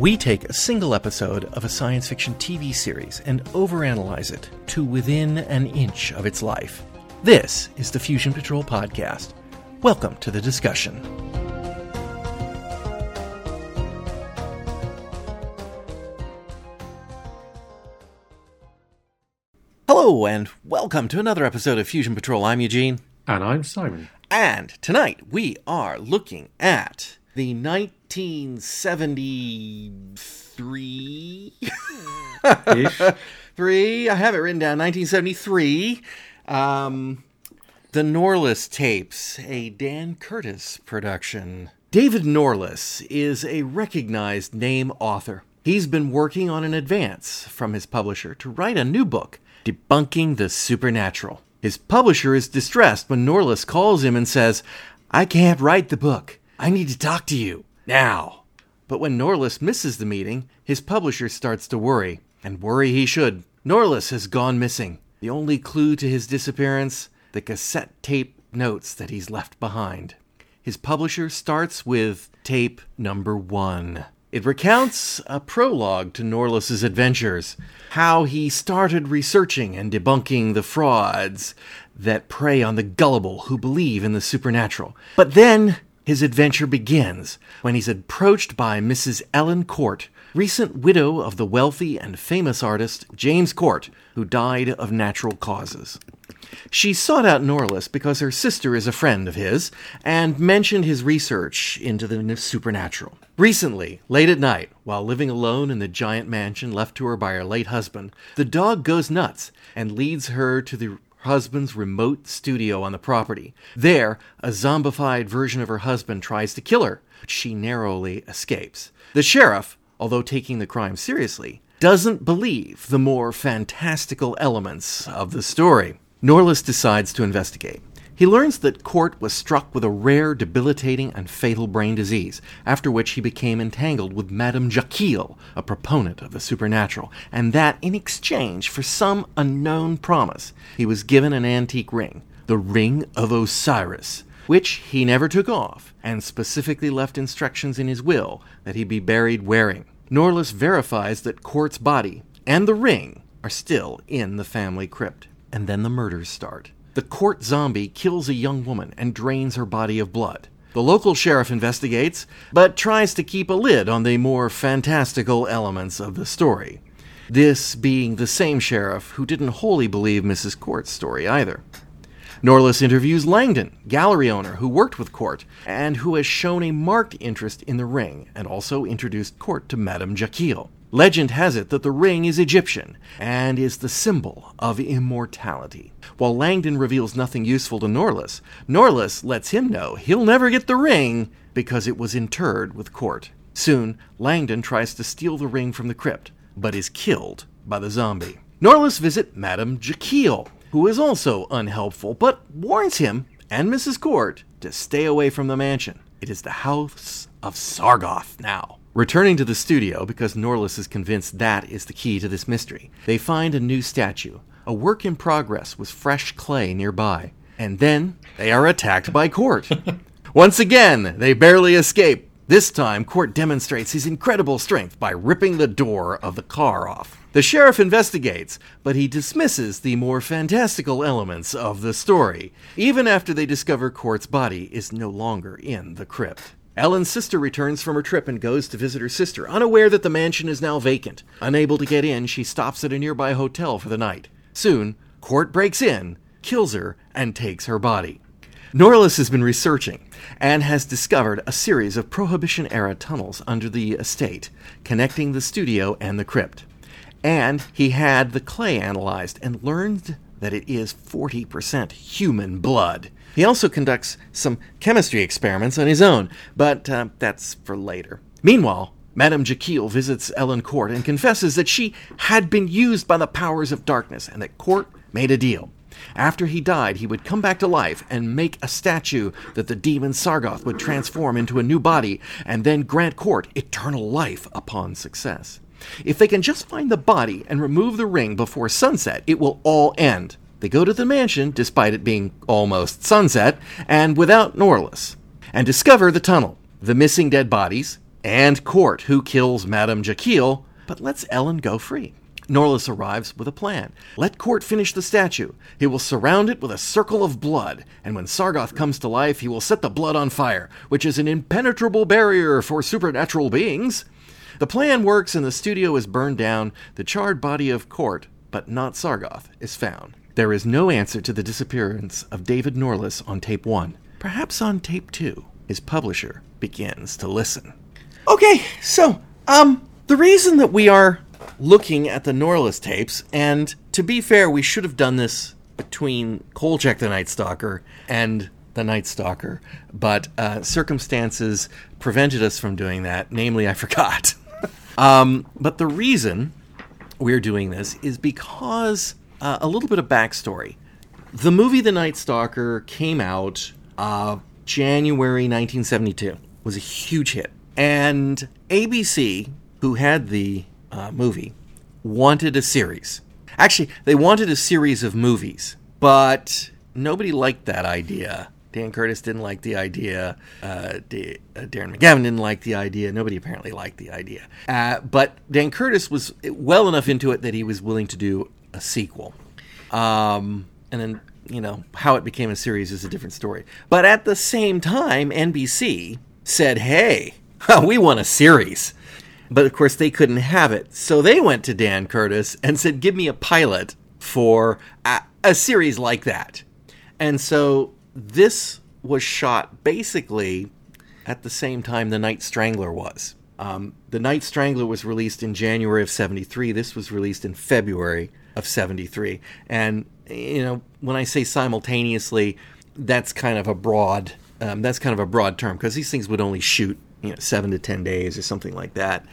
We take a single episode of a science fiction TV series and overanalyze it to within an inch of its life. This is the Fusion Patrol Podcast. Welcome to the discussion. Hello, and welcome to another episode of Fusion Patrol. I'm Eugene. And I'm Simon. And tonight we are looking at the 1973 Ish. three. I have it written down. 1973. Um, the Norliss tapes, a Dan Curtis production. David Norliss is a recognized name author. He's been working on an advance from his publisher to write a new book, debunking the supernatural. His publisher is distressed when Norliss calls him and says, I can't write the book. I need to talk to you now. But when Norliss misses the meeting, his publisher starts to worry, and worry he should. Norliss has gone missing. The only clue to his disappearance, the cassette tape notes that he's left behind. His publisher starts with tape number one. It recounts a prologue to Norliss's adventures, how he started researching and debunking the frauds that prey on the gullible who believe in the supernatural. But then his adventure begins when he's approached by Mrs. Ellen Cort, recent widow of the wealthy and famous artist James Cort, who died of natural causes. She sought out Norliss because her sister is a friend of his and mentioned his research into the supernatural. Recently, late at night, while living alone in the giant mansion left to her by her late husband, the dog goes nuts and leads her to the husband's remote studio on the property. There, a zombified version of her husband tries to kill her, but she narrowly escapes. The sheriff, although taking the crime seriously, doesn't believe the more fantastical elements of the story. Norliss decides to investigate. He learns that Cort was struck with a rare, debilitating, and fatal brain disease, after which he became entangled with Madame Jeckiel, a proponent of the supernatural, and that in exchange for some unknown promise, he was given an antique ring, the Ring of Osiris, which he never took off, and specifically left instructions in his will that he be buried wearing. Norliss verifies that Cort's body and the ring are still in the family crypt. And then the murders start. The court zombie kills a young woman and drains her body of blood. The local sheriff investigates, but tries to keep a lid on the more fantastical elements of the story. This being the same sheriff who didn't wholly believe Mrs. Cort's story either. Norliss interviews Langdon, gallery owner who worked with Cort and who has shown a marked interest in the ring and also introduced Cort to Madame Jeckiel. Legend has it that the ring is Egyptian and is the symbol of immortality. While Langdon reveals nothing useful to Norliss, Norliss lets him know he'll never get the ring because it was interred with Cort. Soon, Langdon tries to steal the ring from the crypt, but is killed by the zombie. Norliss visits Madame Jeckiel, who is also unhelpful, but warns him and Mrs. Cort to stay away from the mansion. It is the house of Sargoth now. Returning to the studio, because Norliss is convinced that is the key to this mystery, they find a new statue, a work in progress with fresh clay nearby. And then they are attacked by Cort. Once again, they barely escape. This time, Cort demonstrates his incredible strength by ripping the door of the car off. The sheriff investigates, but he dismisses the more fantastical elements of the story, even after they discover Cort's body is no longer in the crypt. Ellen's sister returns from her trip and goes to visit her sister, unaware that the mansion is now vacant. Unable to get in, she stops at a nearby hotel for the night. Soon, Cort breaks in, kills her, and takes her body. Norliss has been researching and has discovered a series of Prohibition era tunnels under the estate, connecting the studio and the crypt. And he had the clay analyzed and learned that it is 40% human blood. He also conducts some chemistry experiments on his own, but uh, that's for later. Meanwhile, Madame Jeckiel visits Ellen Cort and confesses that she had been used by the powers of darkness and that Cort made a deal. After he died, he would come back to life and make a statue that the demon Sargoth would transform into a new body and then grant Cort eternal life upon success. If they can just find the body and remove the ring before sunset, it will all end. They go to the mansion, despite it being almost sunset, and without Norliss, and discover the tunnel, the missing dead bodies, and Cort, who kills Madame Jeckiel, but lets Ellen go free. Norliss arrives with a plan. Let Cort finish the statue. He will surround it with a circle of blood, and when Sargoth comes to life, he will set the blood on fire, which is an impenetrable barrier for supernatural beings. The plan works, and the studio is burned down. The charred body of Cort, but not Sargoth, is found. There is no answer to the disappearance of David Norliss on tape one. Perhaps on tape two, his publisher begins to listen. Okay, so, um, the reason that we are looking at the Norliss tapes, and to be fair, we should have done this between Kolchak the Night Stalker and the Night Stalker, but uh, circumstances prevented us from doing that. Namely, I forgot. um, but the reason we're doing this is because uh, a little bit of backstory. The movie The Night Stalker came out uh, January 1972. Was a huge hit, and ABC, who had the uh, movie, wanted a series. Actually, they wanted a series of movies, but nobody liked that idea. Dan Curtis didn't like the idea. Uh, D- uh, Darren McGavin didn't like the idea. Nobody apparently liked the idea. Uh, but Dan Curtis was well enough into it that he was willing to do a sequel. Um, and then, you know, how it became a series is a different story. But at the same time, NBC said, hey, we want a series. But of course, they couldn't have it. So they went to Dan Curtis and said, give me a pilot for a, a series like that. And so this was shot basically at the same time The Night Strangler was. Um, the Night Strangler was released in January of 73. This was released in February of 73. And, you know, when I say simultaneously, that's kind of a broad. Um, that's kind of a broad term because these things would only shoot you know seven to ten days or something like that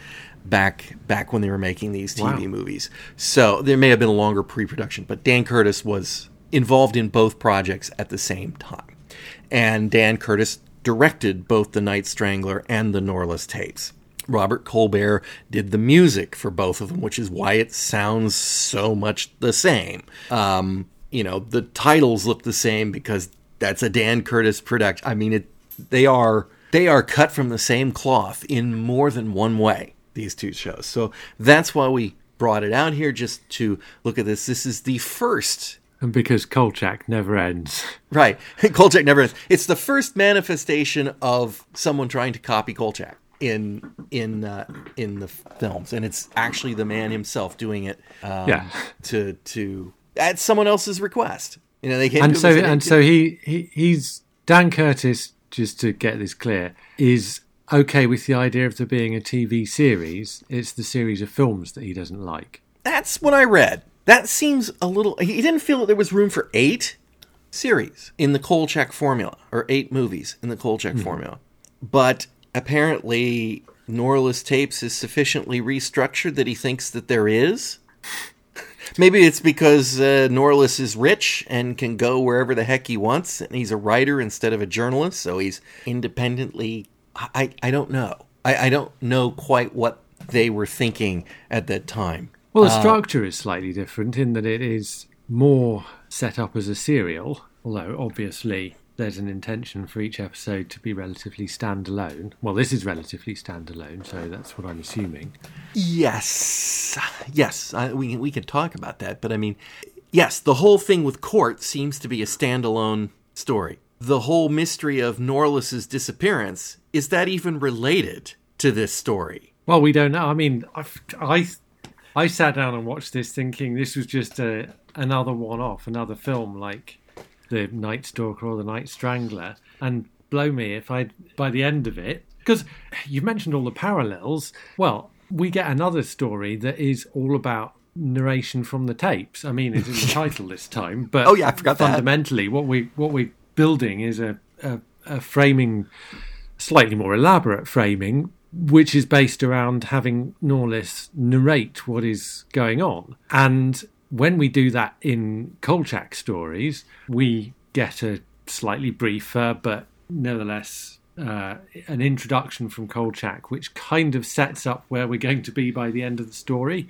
back back when they were making these TV Wow. movies. So there may have been a longer pre-production, but Dan Curtis was involved in both projects at the same time, and Dan Curtis directed both the Night Strangler and the Norliss tapes. Robert Cobert did the music for both of them, which is why it sounds so much the same. Um, you know, the titles look the same because that's a Dan Curtis production. I mean, it they are they are cut from the same cloth in more than one way. These two shows, so that's why we brought it out here just to look at this. This is the first And because Kolchak never ends. Right. Kolchak never ends. It's the first manifestation of someone trying to copy Kolchak in in uh, in the films, and it's actually the man himself doing it. Um, Yeah. To to at someone else's request. You know, they came And so him and so he, he he's Dan Curtis, just to get this clear, is okay with the idea of there being a TV series. It's the series of films that he doesn't like. That's what I read. That seems a little. He didn't feel that there was room for eight series in the Kolchak formula, or eight movies in the Kolchak formula. But apparently, Norliss Tapes is sufficiently restructured that he thinks that there is. Maybe it's because uh, Norliss is rich and can go wherever the heck he wants, and he's a writer instead of a journalist, so he's independently. I, I don't know. I, I don't know quite what they were thinking at that time. Well, the structure is slightly different in that it is more set up as a serial, although obviously there's an intention for each episode to be relatively standalone. Well, this is relatively standalone, so that's what I'm assuming. Yes, yes, I, we we can talk about that, but I mean, yes, the whole thing with Cort seems to be a standalone story. The whole mystery of Norliss's disappearance is that even related to this story? Well, we don't know. I mean, I, I, I sat down and watched this thinking this was just a, another one off, another film like The Night Stalker or The Night Strangler. And blow me if I, by the end of it, because you mentioned all the parallels. Well, we get another story that is all about narration from the tapes. I mean, it's in the title this time, but Oh, yeah, I forgot that. fundamentally, what we what we're building is a, a, a framing slightly more elaborate framing, which is based around having Norliss narrate what is going on. And when we do that in Kolchak stories, we get a slightly briefer, but nevertheless uh, an introduction from Kolchak, which kind of sets up where we're going to be by the end of the story.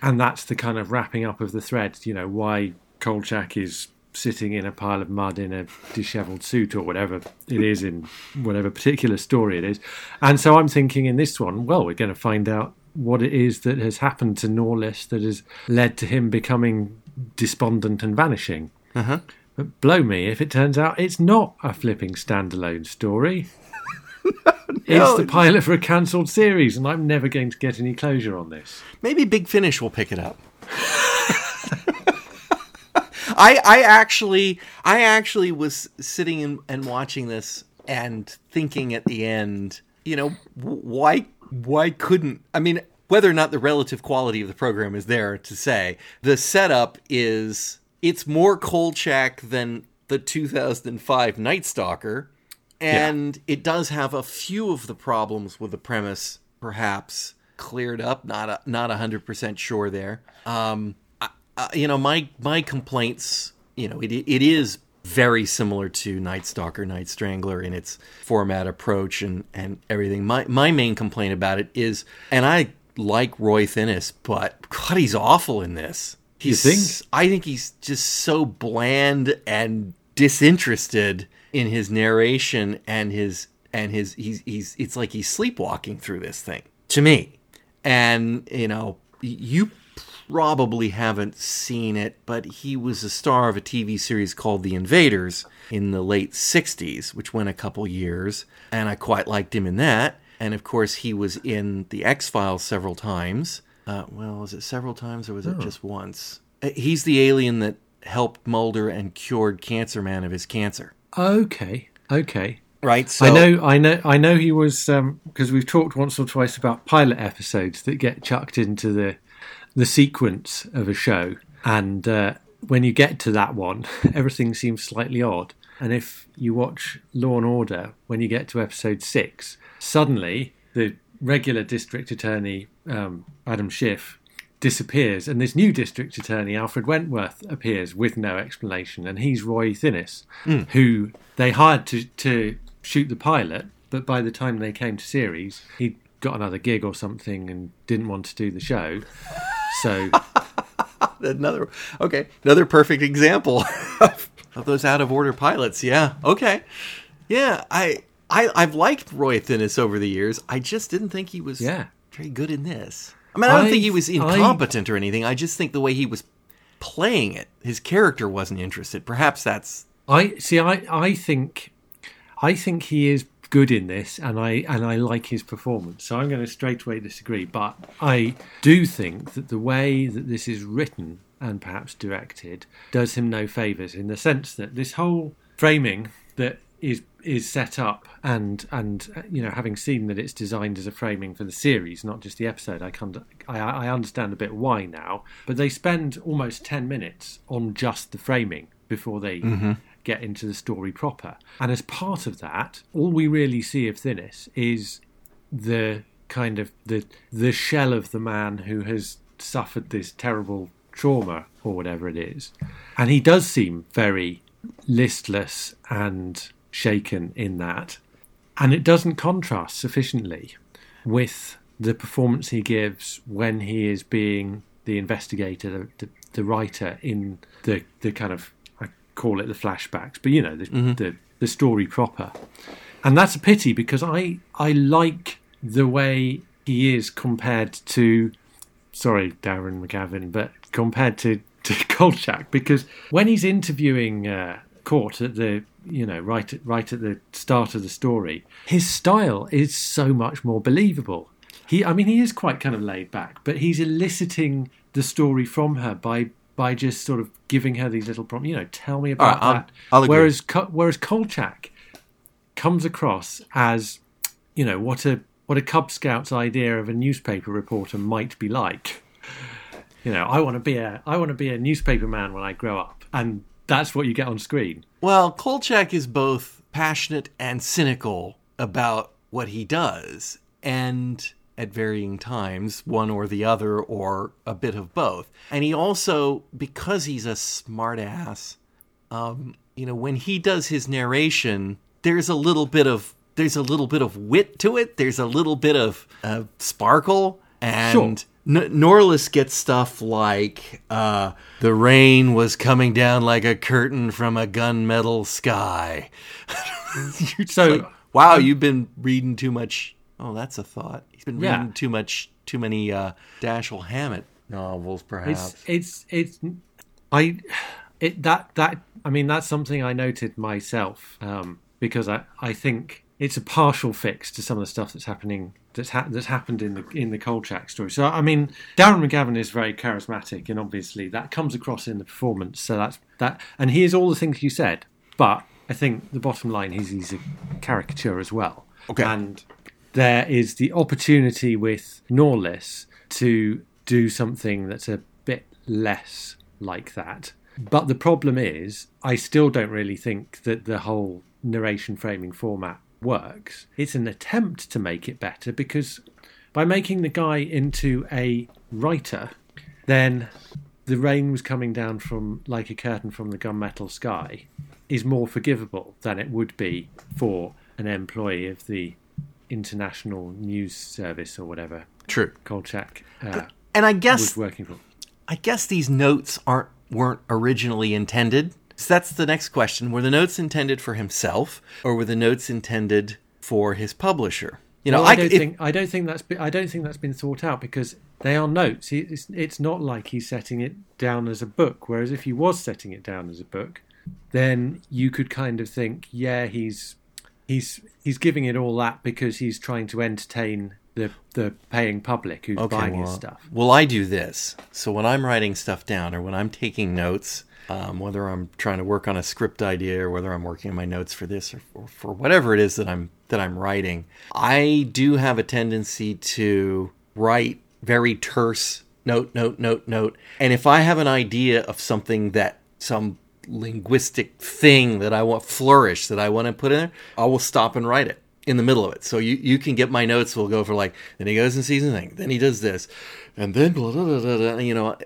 And that's the kind of wrapping up of the thread, you know, why Kolchak is sitting in a pile of mud in a dishevelled suit or whatever it is in whatever particular story it is. And so I'm thinking in this one, well, we're going to find out what it is that has happened to Norliss that has led to him becoming despondent and vanishing. Uh-huh. But blow me if it turns out it's not a flipping standalone story. it's the pilot for a cancelled series, and I'm never going to get any closure on this. Maybe Big Finish will pick it up. I I actually I actually was sitting in, and watching this and thinking at the end, you know, why why couldn't I mean whether or not the relative quality of the program is there to say the setup is it's more Kolchak than the 2005 Night Stalker and yeah. it does have a few of the problems with the premise perhaps cleared up not a, not 100% sure there um, uh, you know, my my complaints, you know, it it is very similar to Night Stalker, Night Strangler in its format approach and and everything. My my main complaint about it is, and I like Roy Thinnes, but God, he's awful in this. He's, you think? I think he's just so bland and disinterested in his narration and his and his he's he's it's like he's sleepwalking through this thing to me. And you know, you probably haven't seen it, but he was a star of a TV series called The Invaders in the late 60s, which went a couple years, and I quite liked him in that. And of course, he was in The X Files several times. Uh, well, was it several times or was it oh. just once? Uh, he's the alien that helped Mulder and cured Cancer Man of his cancer. Okay, okay. Right. So I know, I know, I know. He was because um, we've talked once or twice about pilot episodes that get chucked into the the sequence of a show, and uh, when you get to that one, everything seems slightly odd. And if you watch Law and Order, when you get to episode six, suddenly the regular district attorney um, Adam Schiff disappears, and this new district attorney Alfred Wentworth appears with no explanation, and he's Roy Thinnes, mm. who they hired to to shoot the pilot, but by the time they came to series, he'd got another gig or something and didn't want to do the show. So another okay, another perfect example of, of those out of order pilots. Yeah. Okay. Yeah, I I I've liked Roy Thinnes over the years. I just didn't think he was yeah. very good in this. I mean, I don't I, think he was incompetent I, or anything. I just think the way he was playing it, his character wasn't interested. Perhaps that's I see I I think I think he is good in this, and I and I like his performance. So I'm going to straight away disagree. But I do think that the way that this is written and perhaps directed does him no favors in the sense that this whole framing that is is set up and and you know having seen that it's designed as a framing for the series not just the episode i can I, I understand a bit why now but they spend almost 10 minutes on just the framing before they mm-hmm get into the story proper. And as part of that, all we really see of Thinnes is the kind of the the shell of the man who has suffered this terrible trauma or whatever it is. And he does seem very listless and shaken in that. And it doesn't contrast sufficiently with the performance he gives when he is being the investigator, the, the writer in the, the kind of call it the flashbacks, but you know the, mm-hmm. the the story proper, and that's a pity because I I like the way he is compared to, sorry Darren McGavin, but compared to to Kolchak because when he's interviewing uh, Cort at the you know right at, right at the start of the story, his style is so much more believable. He, I mean, he is quite kind of laid back, but he's eliciting the story from her by by just sort of giving her these little prompts. You know, tell me about right, that. I'll, I'll whereas whereas Kolchak comes across as you know what a what a Cub Scout's idea of a newspaper reporter might be like. You know, I want to be a I want to be a newspaper man when I grow up, and that's what you get on screen. Well, Kolchak is both passionate and cynical about what he does, and at varying times, one or the other, or a bit of both. And he also, because he's a smartass, um, you know, when he does his narration, there's a little bit of there's a little bit of wit to it. There's a little bit of uh, sparkle, and sure. N- Norliss gets stuff like uh, the rain was coming down like a curtain from a gunmetal sky. so like, wow, you've been reading too much. Oh, that's a thought. He's been Yeah. reading too much, too many uh, Dashiell Hammett novels, perhaps. it's it's it's I it that that I mean that's something I noted myself um, because I I think it's a partial fix to some of the stuff that's happening that's ha- that's happened in the in the Kolchak story. So I mean Darren McGavin is very charismatic and obviously that comes across in the performance. So that's that and he is all the things you said, but I think the bottom line is he's a caricature as well. Okay. And there is the opportunity with Norliss to do something that's a bit less like that. But the problem is, I still don't really think that the whole narration framing format works. It's an attempt to make it better because by making the guy into a writer, then the rain was coming down from like a curtain from the gunmetal sky is more forgivable than it would be for an employee of the International News Service or whatever True. Kolchak uh, And I was guess working for. I guess these notes aren't weren't originally intended. So that's the next question. Were the notes intended for himself, or were the notes intended for his publisher? You know, Well, I, I, don't if- think I don't think that's been, I don't think that's been thought out because they are notes. It's, it's not like he's setting it down as a book. Whereas if he was setting it down as a book, then you could kind of think, yeah, he's he's he's giving it all that because he's trying to entertain the the paying public who's buying well, his stuff. Well, I do this. So when I'm writing stuff down or when I'm taking notes, um, whether I'm trying to work on a script idea or whether I'm working on my notes for this or for, for whatever it is that I'm that I'm writing, I do have a tendency to write very terse note, note, note, note. And if I have an idea of something that some linguistic thing that I want flourish that I want to put in there, I will stop and write it in the middle of it. So you, you can get my notes. We'll go for like, then he goes and sees thing, then he does this, and then blah, blah, blah, blah, you know.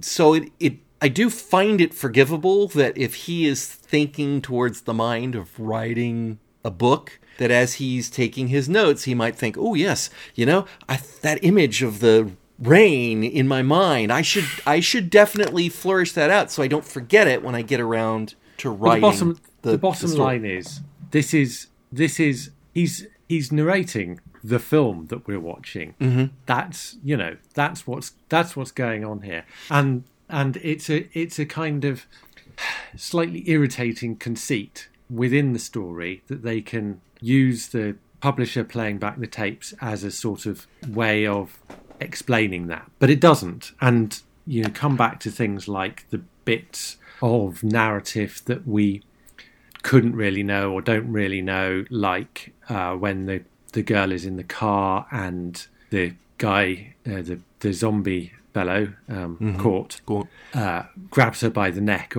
So it, it I do find it forgivable that if he is thinking towards the mind of writing a book, that as he's taking his notes, he might think, oh yes, you know, I, that image of the rain in my mind, I should I should definitely flourish that out so I don't forget it when I get around to writing. the bottom the, the bottom story. line is this is this is he's he's narrating the film that we're watching. Mm-hmm. That's you know that's what's that's what's going on here, and and it's a it's a kind of slightly irritating conceit within the story that they can use the publisher playing back the tapes as a sort of way of explaining that but it doesn't. And you know come back to things like the bits of narrative that we couldn't really know or don't really know like uh, when the the girl is in the car and the guy uh, the the zombie fellow um, caught Go- uh, grabs her by the neck.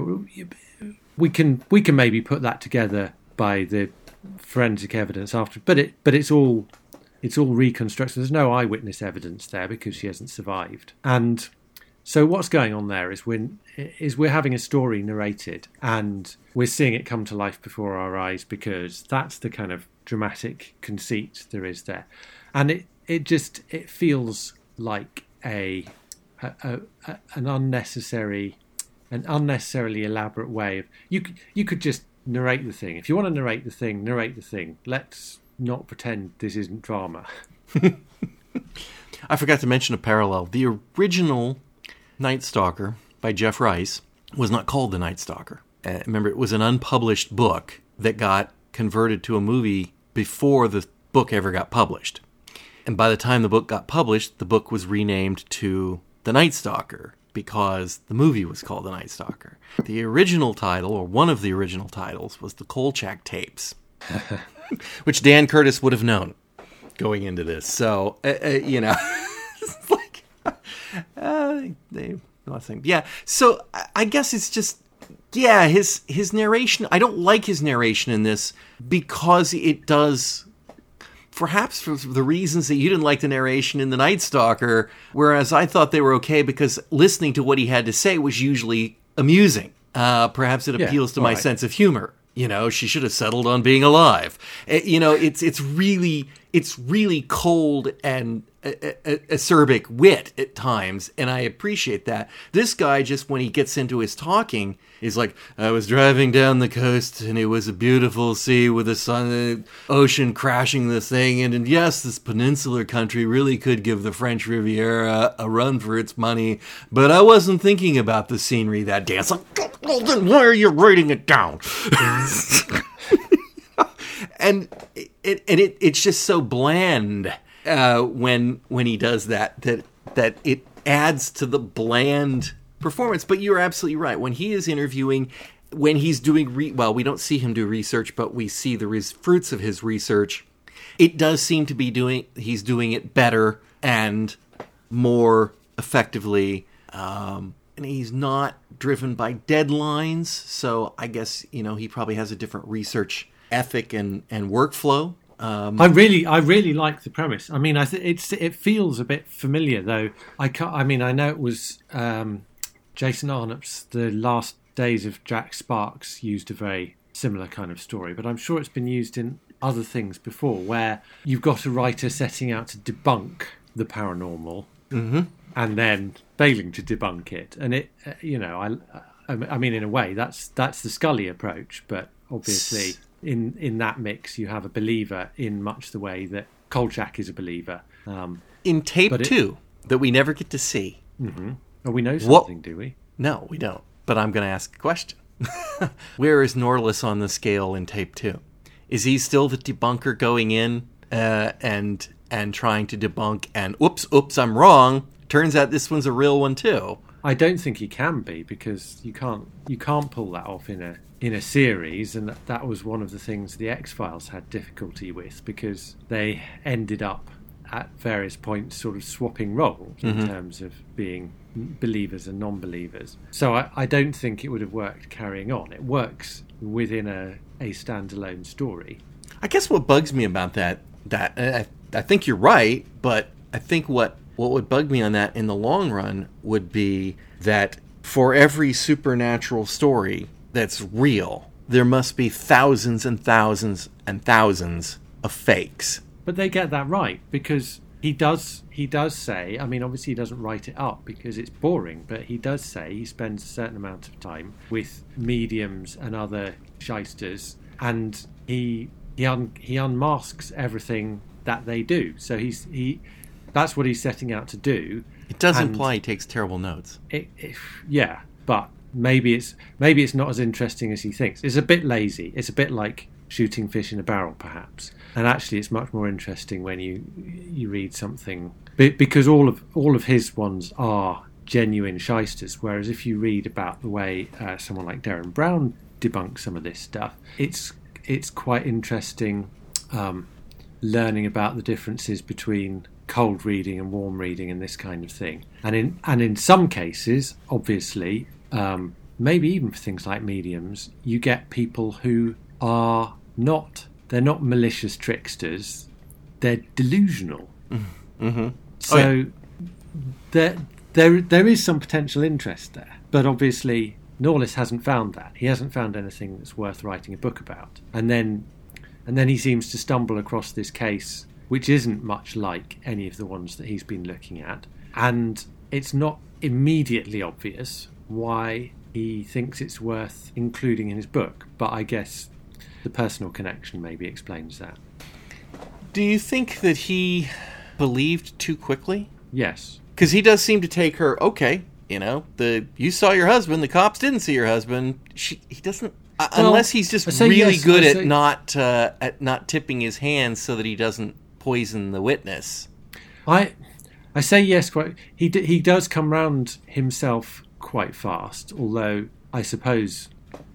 We can we can maybe put that together by the forensic evidence after, but it but it's all it's all reconstruction. There's no eyewitness evidence there because she hasn't survived. And so what's going on there is when is we're having a story narrated and we're seeing it come to life before our eyes because that's the kind of dramatic conceit there is there, and it it just it feels like a a, a, a, an unnecessary, an unnecessarily elaborate way of you. You could just narrate the thing. If you want to narrate the thing, narrate the thing. Let's not pretend this isn't drama. I forgot to mention a parallel. The original Night Stalker by Jeff Rice was not called The Night Stalker. Uh, remember, it was an unpublished book that got converted to a movie before the book ever got published. And by the time the book got published, the book was renamed to The Night Stalker because the movie was called The Night Stalker. The original title, or one of the original titles, was The Kolchak Tapes, which Dan Curtis would have known going into this. So, uh, uh, you know, it's like, uh, they, nothing. Yeah. So I- guess it's just, yeah, his, his narration, I don't like his narration in this because it does, perhaps for the reasons that you didn't like the narration in The Night Stalker, whereas I thought they were okay because listening to what he had to say was usually amusing. Uh, perhaps it Yeah, appeals to my right. sense of humor. You know, she should have settled on being alive. Eh, You know, it's it's really it's really cold and acerbic wit at times, and I appreciate that. This guy, just when he gets into his talking, is like, "I was driving down the coast, and it was a beautiful sea with the sun, the ocean crashing the thing, and, and yes, this peninsular country really could give the French Riviera a run for its money, but I wasn't thinking about the scenery that day." It's like, well, then why are you writing it down? and it, and it it's just so bland uh, when when he does that that that it adds to the bland performance. But you're absolutely right. When he is interviewing, when he's doing re- well, we don't see him do research, but we see the res- fruits of his research. It does seem to be doing he's doing it better and more effectively. Um, and he's not driven by deadlines, so I guess you know he probably has a different research ethic and and workflow. Um, I really, I really like the premise. I mean, I th- it's it feels a bit familiar though. I can't, I mean, I know it was um, Jason Arnopp's The Last Days of Jack Sparks used a very similar kind of story, but I'm sure it's been used in other things before, where you've got a writer setting out to debunk the paranormal and then failing to debunk it, and it, uh, you know, I, I I mean, in a way, that's that's the Scully approach, but obviously in in that mix, you have a believer in much the way that Kolchak is a believer. Um, in tape it- two that we never get to see. oh, we know What- something, do we? No, we don't. But I'm going to ask a question. Where is Norliss on the scale in tape two? Is he still the debunker going in uh, and and trying to debunk? And oops, oops, I'm wrong. Turns out this one's a real one too. I don't think he can be because you can't you can't pull that off in a in a series, and that, that was one of the things the X Files had difficulty with because they ended up at various points sort of swapping roles in mm-hmm. terms of being believers and non-believers. So I, I don't think it would have worked carrying on. It works within a, a standalone story. I guess what bugs me about that that uh, I, I think you're right, but I think what what would bug me on that in the long run would be that for every supernatural story that's real, there must be thousands and thousands and thousands of fakes. But they get that right because he does he does say I mean obviously he doesn't write it up because it's boring, but he does say he spends a certain amount of time with mediums and other shysters and he he un, he unmasks everything that they do. So he's he that's what he's setting out to do. It does imply he takes terrible notes. it, it, yeah, but maybe it's maybe it's not as interesting as he thinks. It's a bit lazy. It's a bit like shooting fish in a barrel, perhaps. And actually, it's much more interesting when you you read something because all of all of his ones are genuine shysters. Whereas if you read about the way uh, someone like Derren Brown debunks some of this stuff, it's it's quite interesting. Um, learning about the differences between cold reading and warm reading and this kind of thing. And in and in some cases, obviously, um, maybe even for things like mediums, you get people who are not they're not malicious tricksters, they're delusional. Mm-hmm. So Oh, yeah. there there there is some potential interest there, but obviously Norliss hasn't found that. He hasn't found anything that's worth writing a book about. And then and then he seems to stumble across this case which isn't much like any of the ones that he's been looking at, and it's not immediately obvious why he thinks it's worth including in his book, but I guess the personal connection maybe explains that. Do you think that he believed too quickly? Yes. Because he does seem to take her. Okay, you know, the you saw your husband. The cops didn't see your husband. She, he doesn't. uh, Well, unless he's just really yes, good at not uh, at not tipping his hands so that he doesn't poison the witness. I I say yes. Quite. He d- he does come round himself quite fast. Although I suppose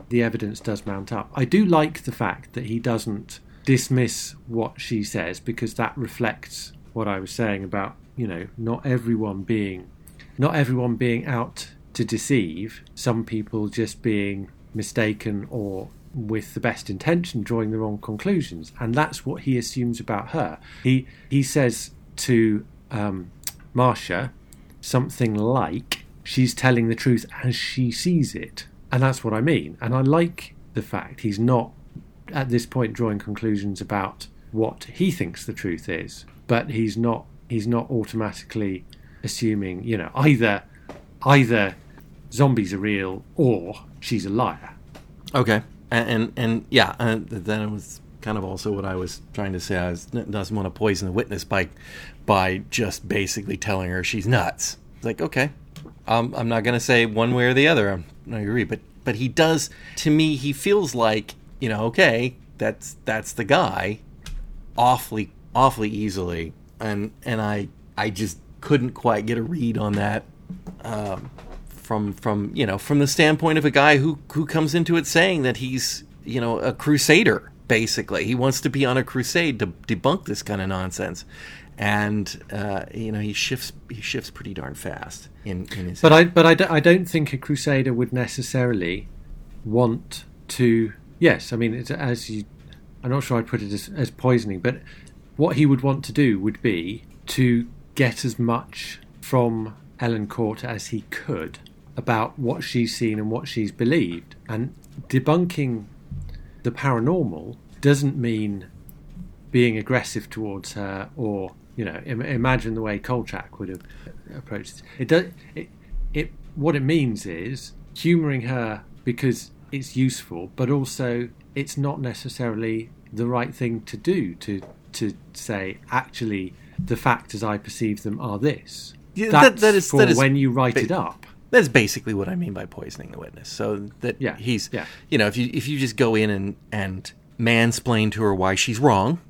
the evidence does mount up. I do like the fact that he doesn't dismiss what she says because that reflects what I was saying about you know not everyone being not everyone being out to deceive. Some people just being mistaken or with the best intention drawing the wrong conclusions and that's what he assumes about her he he says to um, Marcia something like she's telling the truth as she sees it and that's what I mean and I like the fact he's not at this point drawing conclusions about what he thinks the truth is but he's not he's not automatically assuming, you know, either either zombies are real or she's a liar. Okay, and and, and yeah, and then it was kind of also what I was trying to say. I was, doesn't want to poison the witness by by just basically telling her she's nuts. It's like okay, um, I'm not going to say one way or the other. I'm, I agree, but but he does to me. He feels like you know, okay, that's that's the guy, awfully awfully easily, and and I I just couldn't quite get a read on that. Um, from from you know from the standpoint of a guy who who comes into it saying that he's you know a crusader basically he wants to be on a crusade to debunk this kind of nonsense and uh, you know he shifts he shifts pretty darn fast in, in his but I but I, do, I don't think a crusader would necessarily want to yes I mean it's, as you I'm not sure I'd put it as, as poisoning but what he would want to do would be to get as much from Ellen Cort as he could about what she's seen and what she's believed. And debunking the paranormal doesn't mean being aggressive towards her or, you know, Im- imagine the way Kolchak would have approached it. It does it, it what it means is humoring her because it's useful, but also it's not necessarily the right thing to do to to say actually the facts as I perceive them are this. Yeah, That's that- that is- for that is when you write ba- it up. That's basically what I mean by poisoning the witness. So that Yeah, he's, yeah. you know, if you if you just go in and and mansplain to her why she's wrong,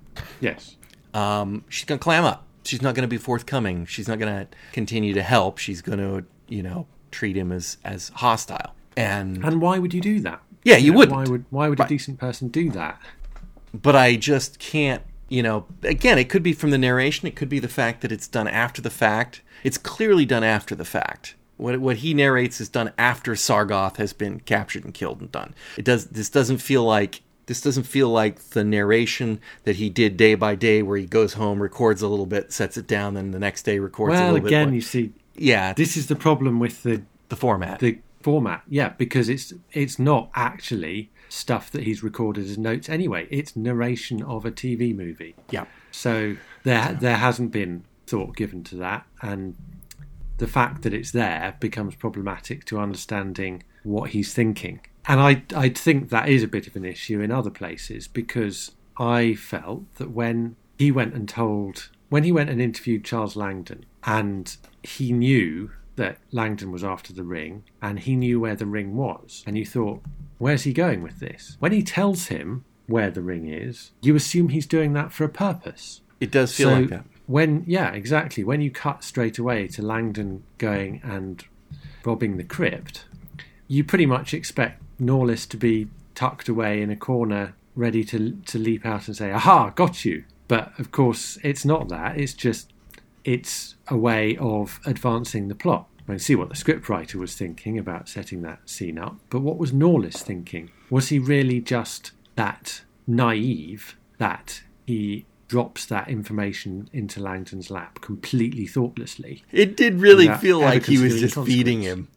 Yes. um, she's gonna clam up. She's not gonna be forthcoming. She's not gonna continue to help. She's gonna, you know, treat him as as hostile. And And why would you do that? Yeah, you know, wouldn't. Why would why would Right. a decent person do that? but I just can't, you know, again, it could be from the narration, it could be the fact that it's done after the fact. It's clearly done after the fact. What, what he narrates is done after Sargoth has been captured and killed and done. It does this doesn't feel like this doesn't feel like the narration that he did day by day where he goes home, records a little bit, sets it down, then the next day records a Well, little again, bit. you see, yeah, this is the problem with the the format. the format. Yeah, because it's it's not actually stuff that he's recorded as notes anyway. It's narration of a TV movie. yeah. So there there hasn't been thought given to that, and the fact that it's there becomes problematic to understanding what he's thinking. And I I think that is a bit of an issue in other places because I felt that when he went and told when he went and interviewed Charles Langdon and he knew that Langdon was after the ring and he knew where the ring was and you thought where's he going with this? When he tells him where the ring is you assume he's doing that for a purpose. It does feel so like that. when yeah exactly. When you cut straight away to langdon going and robbing the crypt you pretty much expect norliss to be tucked away in a corner ready to to leap out and say aha got you. But of course it's not that. It's just it's a way of advancing the plot. I can see what the scriptwriter was thinking about setting that scene up, but what was Norliss thinking? Was he really just that naive that he drops that information into Langdon's lap completely thoughtlessly, It did really feel like he was just feeding him.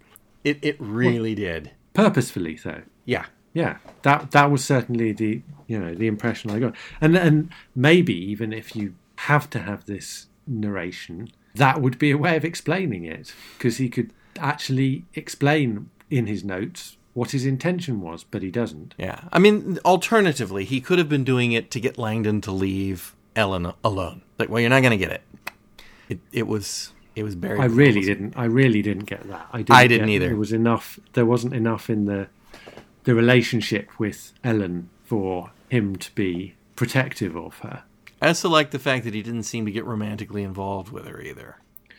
It it really did. purposefully though? Yeah. Yeah, that that was certainly the you know the impression I got, and and maybe even if you have to have this narration, that would be a way of explaining it because he could actually explain in his notes what his intention was, but he doesn't. Yeah. I mean, alternatively, he could have been doing it to get Langdon to leave Ellen alone. Like, well, you're not going to get it. It it was it was buried. I really didn't. I really didn't get that. I didn't, I didn't get either. There was enough. There wasn't enough in the the relationship with Ellen for him to be protective of her. I also like the fact that he didn't seem to get romantically involved with her either.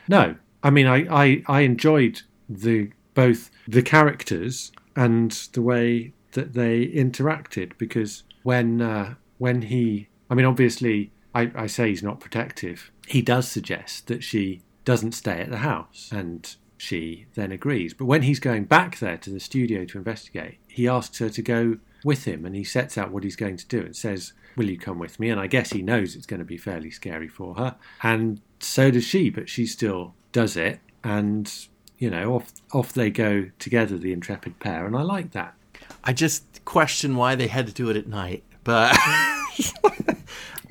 No, I mean, I, I, I enjoyed the both the characters and the way that they interacted because when uh, when he, I mean, obviously, I, I say he's not protective. He does suggest that she doesn't stay at the house, and she then agrees. But when he's going back there to the studio to investigate, he asks her to go with him, and he sets out what he's going to do. and says, "Will you come with me?" And I guess he knows it's going to be fairly scary for her, and so does she. But she still does it, and you know, off off they go together, the intrepid pair, and I like that. I just question why they had to do it at night, but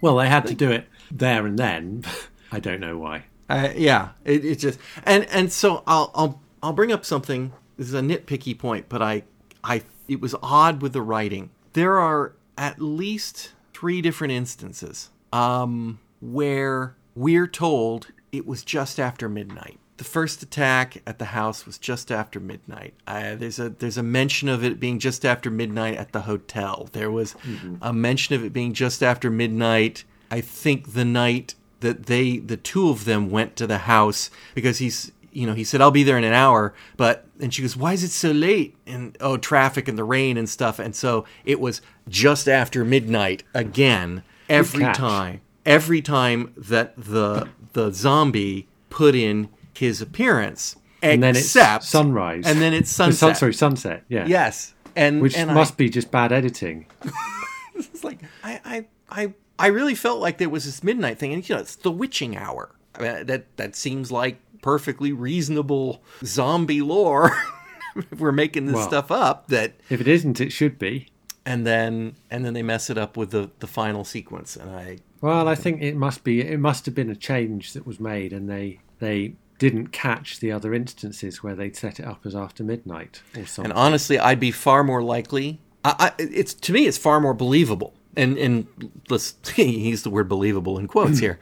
Well, they had to do it there and then. I don't know why. Uh, yeah, it, it just and and so I'll I'll I'll bring up something. This is a nitpicky point, but I I it was odd with the writing. There are at least three different instances um, where we're told it was just after midnight. The first attack at the house was just after midnight. Uh, there's a there's a mention of it being just after midnight at the hotel. There was a mention of it being just after midnight. I think the night that they the two of them went to the house because he's you know he said I'll be there in an hour, but and she goes why is it so late and oh traffic and the rain and stuff and so it was just after midnight again every time every time that the the zombie put in his appearance And then it's except sunrise. and then it's sunset sun- sorry, sunset. Yeah. yes and Which and I- must be just bad editing. it's like I, I, I, I really felt like there was this midnight thing, and you know, it's the witching hour. I mean, that that seems like perfectly reasonable zombie lore. if we're making this Well. stuff up, that If it isn't, it should be. and then and then they mess it up with the the final sequence, and I Well, I think it must be. It must have been a change that was made, and they they didn't catch the other instances where they'd set it up as after midnight or something. and honestly, I'd be far more likely. I, I, it's to me, it's far more believable. And and let's use the word believable in quotes here.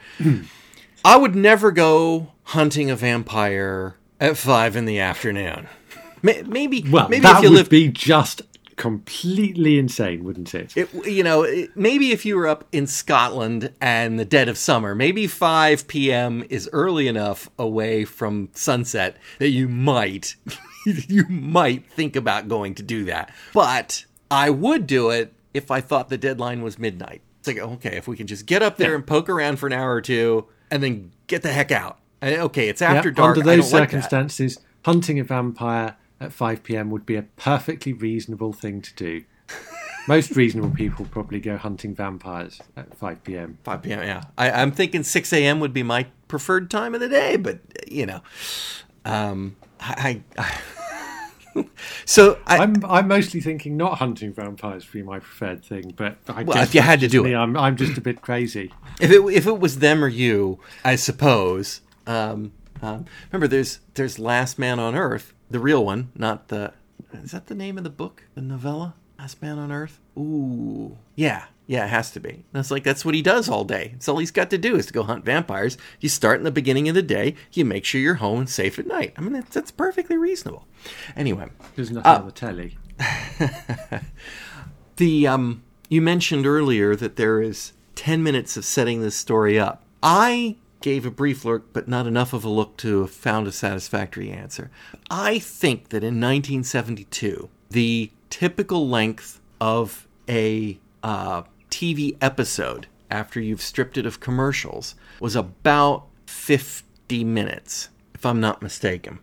I would never go hunting a vampire at five in the afternoon. Maybe well, maybe that if you would live, be just completely insane, wouldn't it? it, you know, it- maybe if you were up in Scotland and the dead of summer, maybe 5 p.m. is early enough away from sunset that you might, you might think about going to do that. But I would do it if I thought the deadline was midnight. It's like, okay, if we can just get up there Yeah. and poke around for an hour or two and then get the heck out. And, okay, it's Yeah, after dark. Under those don't like circumstances, hunting a vampire at 5 p.m. would be a perfectly reasonable thing to do. Most reasonable people probably go hunting vampires at 5 p.m. 5 p.m. Yeah, I, I'm thinking 6 a.m. would be my preferred time of the day, but you know, um, I. I so I, I'm I'm mostly thinking not hunting vampires would be my preferred thing, but I Well, if you had to do me. it. I'm I'm just a bit crazy. if it if it was them or you, I suppose. Um, um, remember, there's there's Last Man on Earth, the real one, not the. Is that the name of the book, the novella? Last Man on Earth. Ooh, yeah, yeah, it has to be. That's like that's what he does all day. That's all he's got to do is to go hunt vampires. You start in the beginning of the day. You make sure you're home and safe at night. I mean, that's, that's perfectly reasonable. Anyway, There's nothing Uh, on the telly. the um you mentioned earlier that there is 10 minutes of setting this story up i gave a brief look but not enough of a look to have found a satisfactory answer i think that in 1972 the typical length of a uh, tv episode after you've stripped it of commercials was about 50 minutes if i'm not mistaken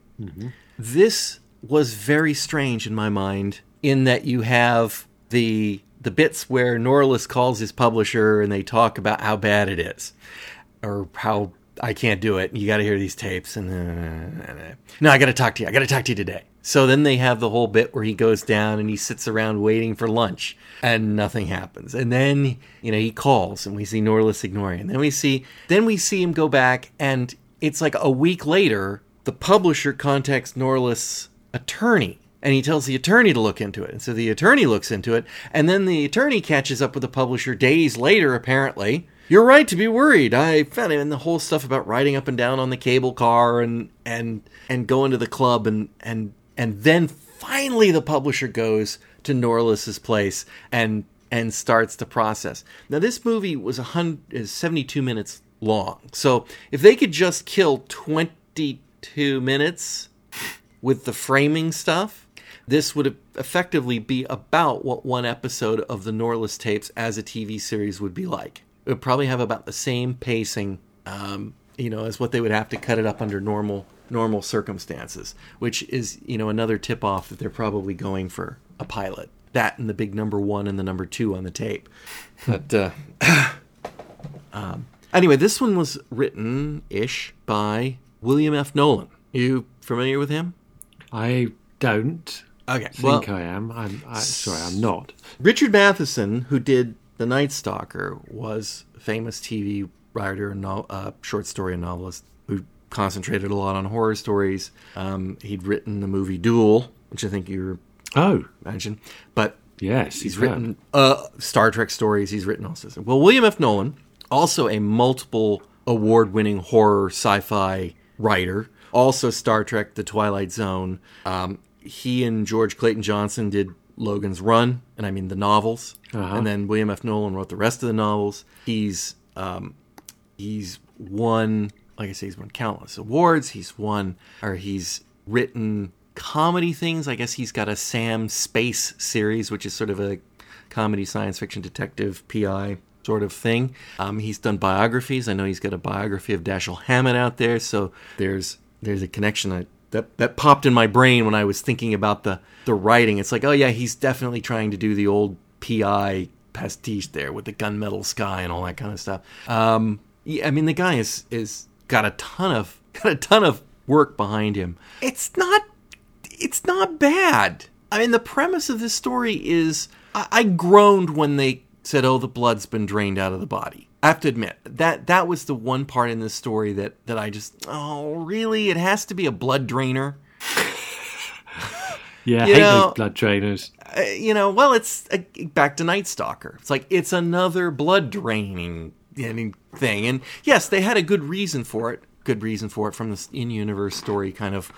this was very strange in my mind in that you have the the bits where Norliss calls his publisher and they talk about how bad it is or how I can't do it. You got to hear these tapes and uh, no, I got to talk to you. I got to talk to you today. So then they have the whole bit where he goes down and he sits around waiting for lunch and nothing happens. And then, you know, he calls and we see Norliss ignoring. And then we see then we see him go back and it's like a week later the publisher contacts Norliss attorney and he tells the attorney to look into it. And so the attorney looks into it, and then the attorney catches up with the publisher days later, apparently. You're right to be worried. I found it in the whole stuff about riding up and down on the cable car and and and going to the club and and and then finally the publisher goes to Norliss's place and and starts the process. Now this movie was a hundred is 72 minutes long. So if they could just kill 22 minutes with the framing stuff, this would effectively be about what one episode of the Norliss tapes as a TV series would be like. It would probably have about the same pacing, um, you know, as what they would have to cut it up under normal normal circumstances, which is you know another tip off that they're probably going for a pilot. That and the big number one and the number two on the tape. But uh, um, anyway, this one was written ish by William F. Nolan. You familiar with him? I don't Okay. think I am. I'm I, sorry, I'm not. Richard Matheson, who did The Night Stalker, was famous TV writer, and no, uh, short story and novelist concentrated a lot on horror stories. Um, he'd written the movie Duel, which I think you're Oh, mentioned, but yes, he's written uh, Star Trek stories. He's written also. Well, William F. Nolan, also a multiple award-winning horror sci-fi writer, also Star Trek: The Twilight Zone. Um, he and George Clayton Johnson did Logan's Run, and I mean the novels, Uh-huh. and then William F. Nolan wrote the rest of the novels. He's um, he's won, like I say, he's won countless awards. He's won, or he's written comedy things. I guess he's got a Sam Space series, which is sort of a comedy science fiction detective PI sort of thing. Um, he's done biographies. I know he's got a biography of Dashiell Hammett out there. So there's there's a connection that that popped in my brain when I was thinking about the the writing. It's like, oh yeah, he's definitely trying to do the old PI pastiche there with the gunmetal sky and all that kind of stuff. Um, yeah, I mean, the guy is is got a ton of got a ton of work behind him. It's not it's not bad. I mean, the premise of this story is I, I groaned when they said, "Oh, the blood's been drained out of the body." I have to admit that that was the one part in this story that that I just, oh, really? It has to be a blood drainer. yeah, you hate know- those blood drainers. Uh, you know, well, it's uh, back to Night Stalker. It's like it's another blood draining I thing, and yes, they had a good reason for it. Good reason for it from this in-universe story, kind of,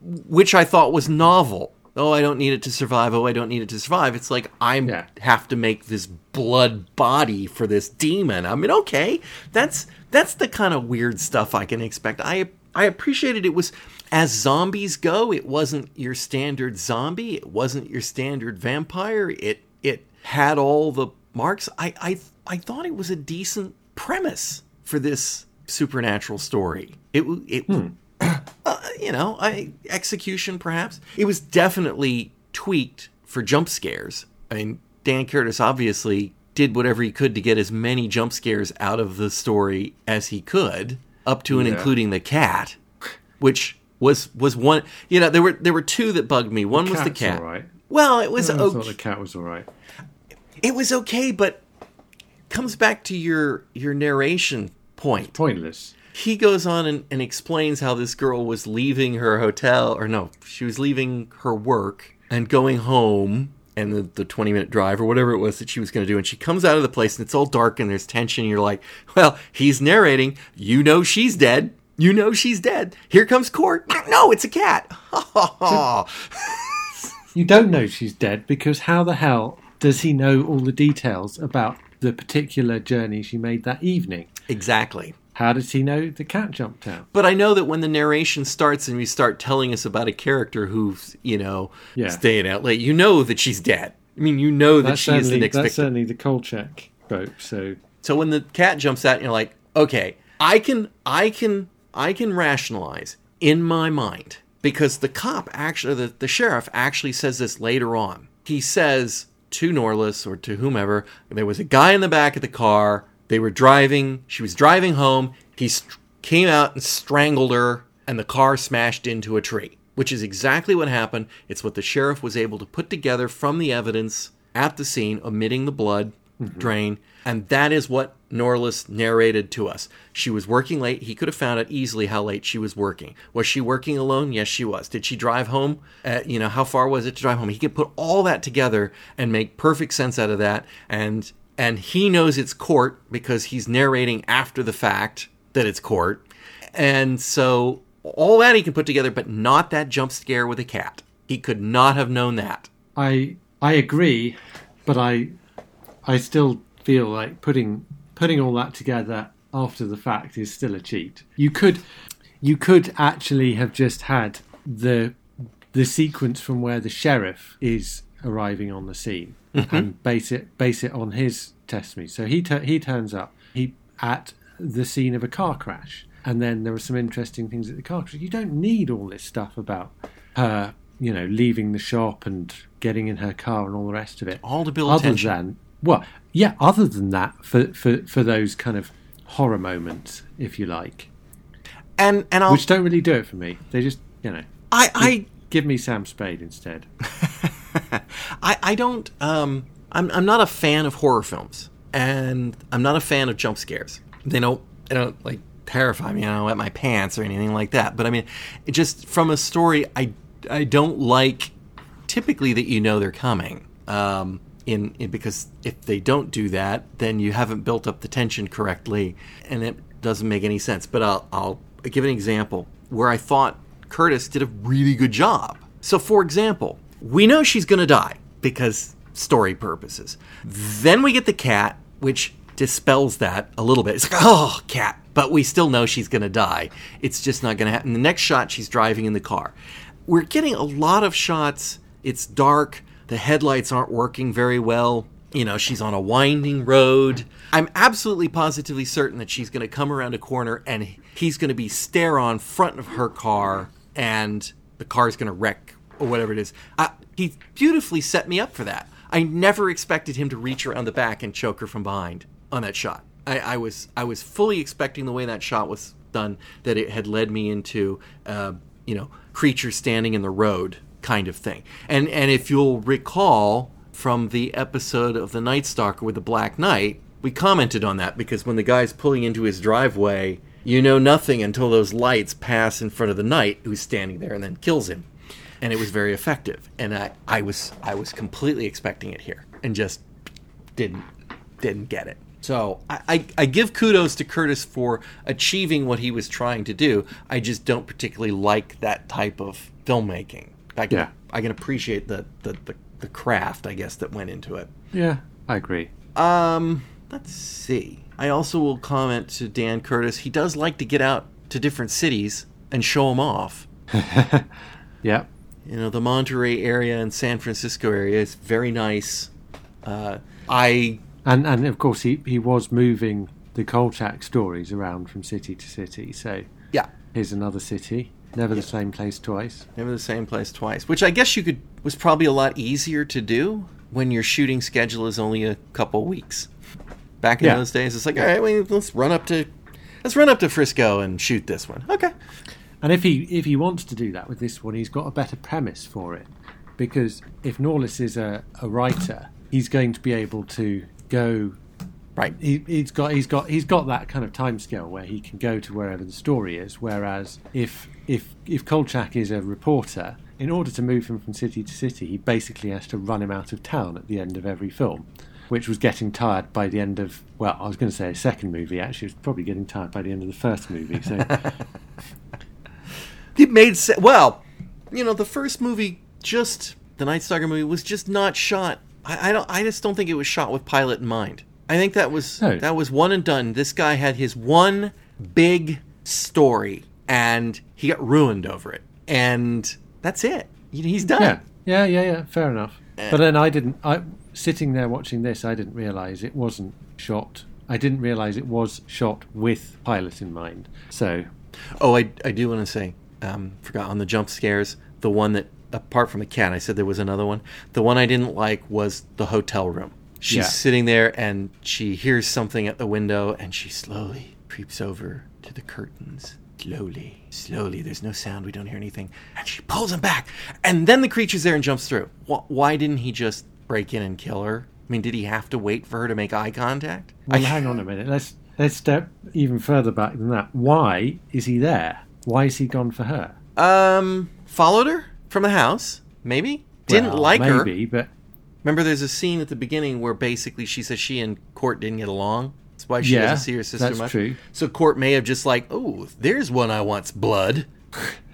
which I thought was novel. Oh, I don't need it to survive. Oh, I don't need it to survive. It's like I Yeah. have to make this blood body for this demon. I mean, okay, that's that's the kind of weird stuff I can expect. I I appreciated it was as zombies go, it wasn't your standard zombie. It wasn't your standard vampire. It it had all the marks. I I I thought it was a decent premise for this supernatural story. It it uh, you know, I execution perhaps. It was definitely tweaked for jump scares. I mean, Dan Curtis obviously did whatever he could to get as many jump scares out of the story as he could, up to and Yeah. including the cat, which was was one. You know, there were there were two that bugged me. One was the cat. right. Well, it was I thought okay the cat was all right. It was okay, but comes back to your your narration point. Pointless. He goes on and, and explains how this girl was leaving her hotel, or no, she was leaving her work and going home, and the, the 20 minute drive or whatever it was that she was going to do. And she comes out of the place and it's all dark and there's tension. And you're like, well, he's narrating. You know she's dead. You know she's dead. Here comes Cort. No, it's a cat. You don't know she's dead because how the hell does he know all the details about the particular journey she made that evening? exactly. How does he know the cat jumped out? But I know that when the narration starts and we start telling us about a character who's, you know, Yeah. staying out late, you know that she's dead. I mean, you know that That's she is the next that's victim. certainly the Kolchak boat. So So when the cat jumps out, you're like, okay, I can, I can, I can rationalize in my mind because the cop actually, the, the sheriff actually says this later on. He says to Norliss or to whomever, there was a guy in the back of the car. They were driving. She was driving home. He st- came out and strangled her, and the car smashed into a tree. Which is exactly what happened. It's what the sheriff was able to put together from the evidence at the scene, omitting the blood drain. And that is what Norliss narrated to us. She was working late. He could have found out easily how late she was working. Was she working alone? Yes, she was. Did she drive home? Uh, you know, how far was it to drive home? He could put all that together and make perfect sense out of that. And and he knows it's Cort because he's narrating after the fact that it's Cort. And so all that he can put together, but not that jump scare with a cat. He could not have known that. I I agree, but I I still feel like putting putting all that together after the fact is still a cheat. You could you could actually have just had the the sequence from where the sheriff is arriving on the scene mm-hmm. and base it base it on his testimony. So he tu- he turns up he at the scene of a car crash, and then there are some interesting things at the car crash. You don't need all this stuff about her, you know, leaving the shop and getting in her car and all the rest of it. All to build other tension. than well, yeah, other than that, for for for those kind of horror moments, if you like, And and I'll which don't really do it for me. They just, you know, I I give me Sam Spade instead. I, I don't um I'm I'm not a fan of horror films and I'm not a fan of jump scares. They don't they don't like terrify me. I don't wet my pants or anything like that. But I mean, it just from a story, I I don't like typically that you know they're coming. Um, in, in because if they don't do that, then you haven't built up the tension correctly, and it doesn't make any sense. But I'll I'll give an example where I thought Curtis did a really good job. So, for example, we know she's going to die because story purposes. Then we get the cat, which dispels that a little bit. It's like, oh, cat. But we still know she's going to die. It's just not going to happen. The next shot, she's driving in the car. We're getting a lot of shots. It's dark. The headlights aren't working very well. You know, she's on a winding road. I'm absolutely positively certain that she's going to come around a corner and he's going to be stare on front of her car and the car's going to wreck or whatever it is. Uh, he beautifully set me up for that. I never expected him to reach around the back and choke her from behind on that shot. I, I was I was fully expecting the way that shot was done that it had led me into uh, you know creature standing in the road kind of thing. And and if you'll recall from the episode of the Night Stalker with the Black Knight, we commented on that because when the guy's pulling into his driveway, you know nothing until those lights pass in front of the knight who's standing there and then kills him. And it was very effective. And I, I was I was completely expecting it here and just didn't didn't get it. So I, I, I, give kudos to Curtis for achieving what he was trying to do. I just don't particularly like that type of filmmaking. I can, yeah. I can appreciate the, the, the, the craft, I guess, that went into it. Yeah, I agree. Um, let's see. I also will comment to Dan Curtis. He does like to get out to different cities and show them off. yeah. You know, the Monterey area and San Francisco area is very nice. Uh, I and and of course he he was moving the Kolchak stories around from city to city. So yeah, here's another city. Never the same place twice. Never the same place twice. Which I guess you could was probably a lot easier to do when your shooting schedule is only a couple weeks. Back in yeah. those days, it's like, all right, well, let's run up to let's run up to Frisco and shoot this one. Okay. And if he if he wants to do that with this one, he's got a better premise for it. Because if Norliss is a, a writer, he's going to be able to go Right. He, has got he's got he's got that kind of time scale where he can go to wherever the story is. Whereas if if if Kolchak is a reporter, in order to move him from city to city, he basically has to run him out of town at the end of every film, which was getting tired by the end of well, I was going to say a second movie. Actually, it was probably getting tired by the end of the first movie. So it made sense. Well, you know, the first movie, just the Night Stalker movie, was just not shot I, I don't. I just don't think it was shot with pilot in mind. I think that was no. that was one and done. This guy had his one big story, and he got ruined over it, and that's it. He's done. Yeah, yeah, yeah, yeah. Fair enough. Uh, but then I didn't. I sitting there watching this, I didn't realize it wasn't shot. I didn't realize it was shot with pilot in mind. So, oh, I I do want to say, um, forgot on the jump scares. The one that apart from the cat, I said there was another one. The one I didn't like was the hotel room. She's yeah. sitting there and she hears something at the window and she slowly creeps over to the curtains. Slowly, slowly. There's no sound. We don't hear anything. And she pulls him back. And then the creature's there and jumps through. Why didn't he just break in and kill her? I mean, did he have to wait for her to make eye contact? Well, I... hang on a minute. Let's let's step even further back than that. Why is he there? Why is he gone for her? Um, followed her from the house. Maybe didn't well, like maybe, her. Maybe, but remember, there's a scene at the beginning where basically she says she and Cort didn't get along. That's why she yeah, doesn't see her sister that's much. True. So Cort may have just like, oh, there's one I want's blood.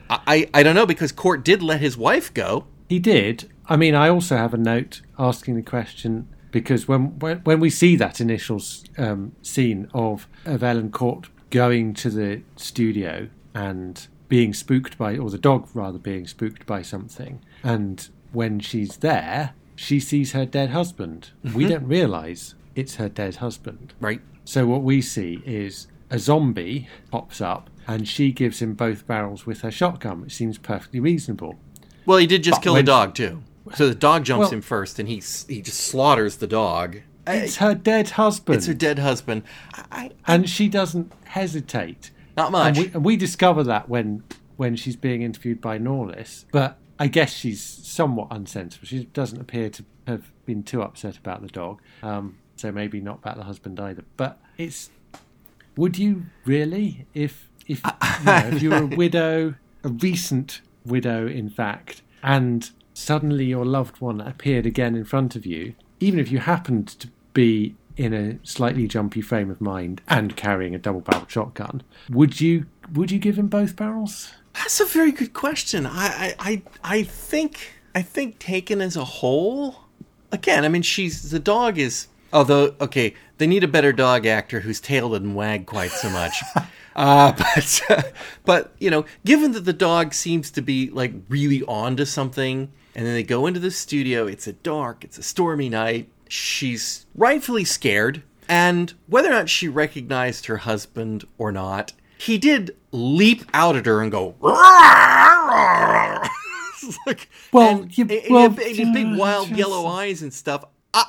I, I I don't know because Cort did let his wife go. He did. I mean, I also have a note asking the question because when when, when we see that initial um, scene of of Ellen Cort going to the studio and being spooked by, or the dog rather being spooked by something. And when she's there, she sees her dead husband. Mm-hmm. We don't realize it's her dead husband. Right. So what we see is a zombie pops up and she gives him both barrels with her shotgun, which seems perfectly reasonable. Well, he did just but kill the dog too. So the dog jumps well, in first, and he he just slaughters the dog. It's her dead husband. It's her dead husband. I, I, and she doesn't hesitate. Not much. And we, and we discover that when when she's being interviewed by Norliss, but I guess she's somewhat unsensible. She doesn't appear to have been too upset about the dog, um, so maybe not about the husband either. But it's Would you really, if if you know, if you were a widow, a recent widow, in fact, and suddenly your loved one appeared again in front of you, even if you happened to be in a slightly jumpy frame of mind and carrying a double-barreled shotgun, would you would you give him both barrels? That's a very good question. I, I, I, I think, I think taken as a whole, again, I mean, she's the dog is. Although, okay, they need a better dog actor whose tail doesn't wag quite so much. uh, but, but you know, given that the dog seems to be like really on to something, and then they go into the studio. It's a dark, it's a stormy night. She's rightfully scared, and whether or not she recognized her husband or not, he did leap out at her and go. like, Well, and, you- and- and well, his big uh, wild yellow eyes and stuff.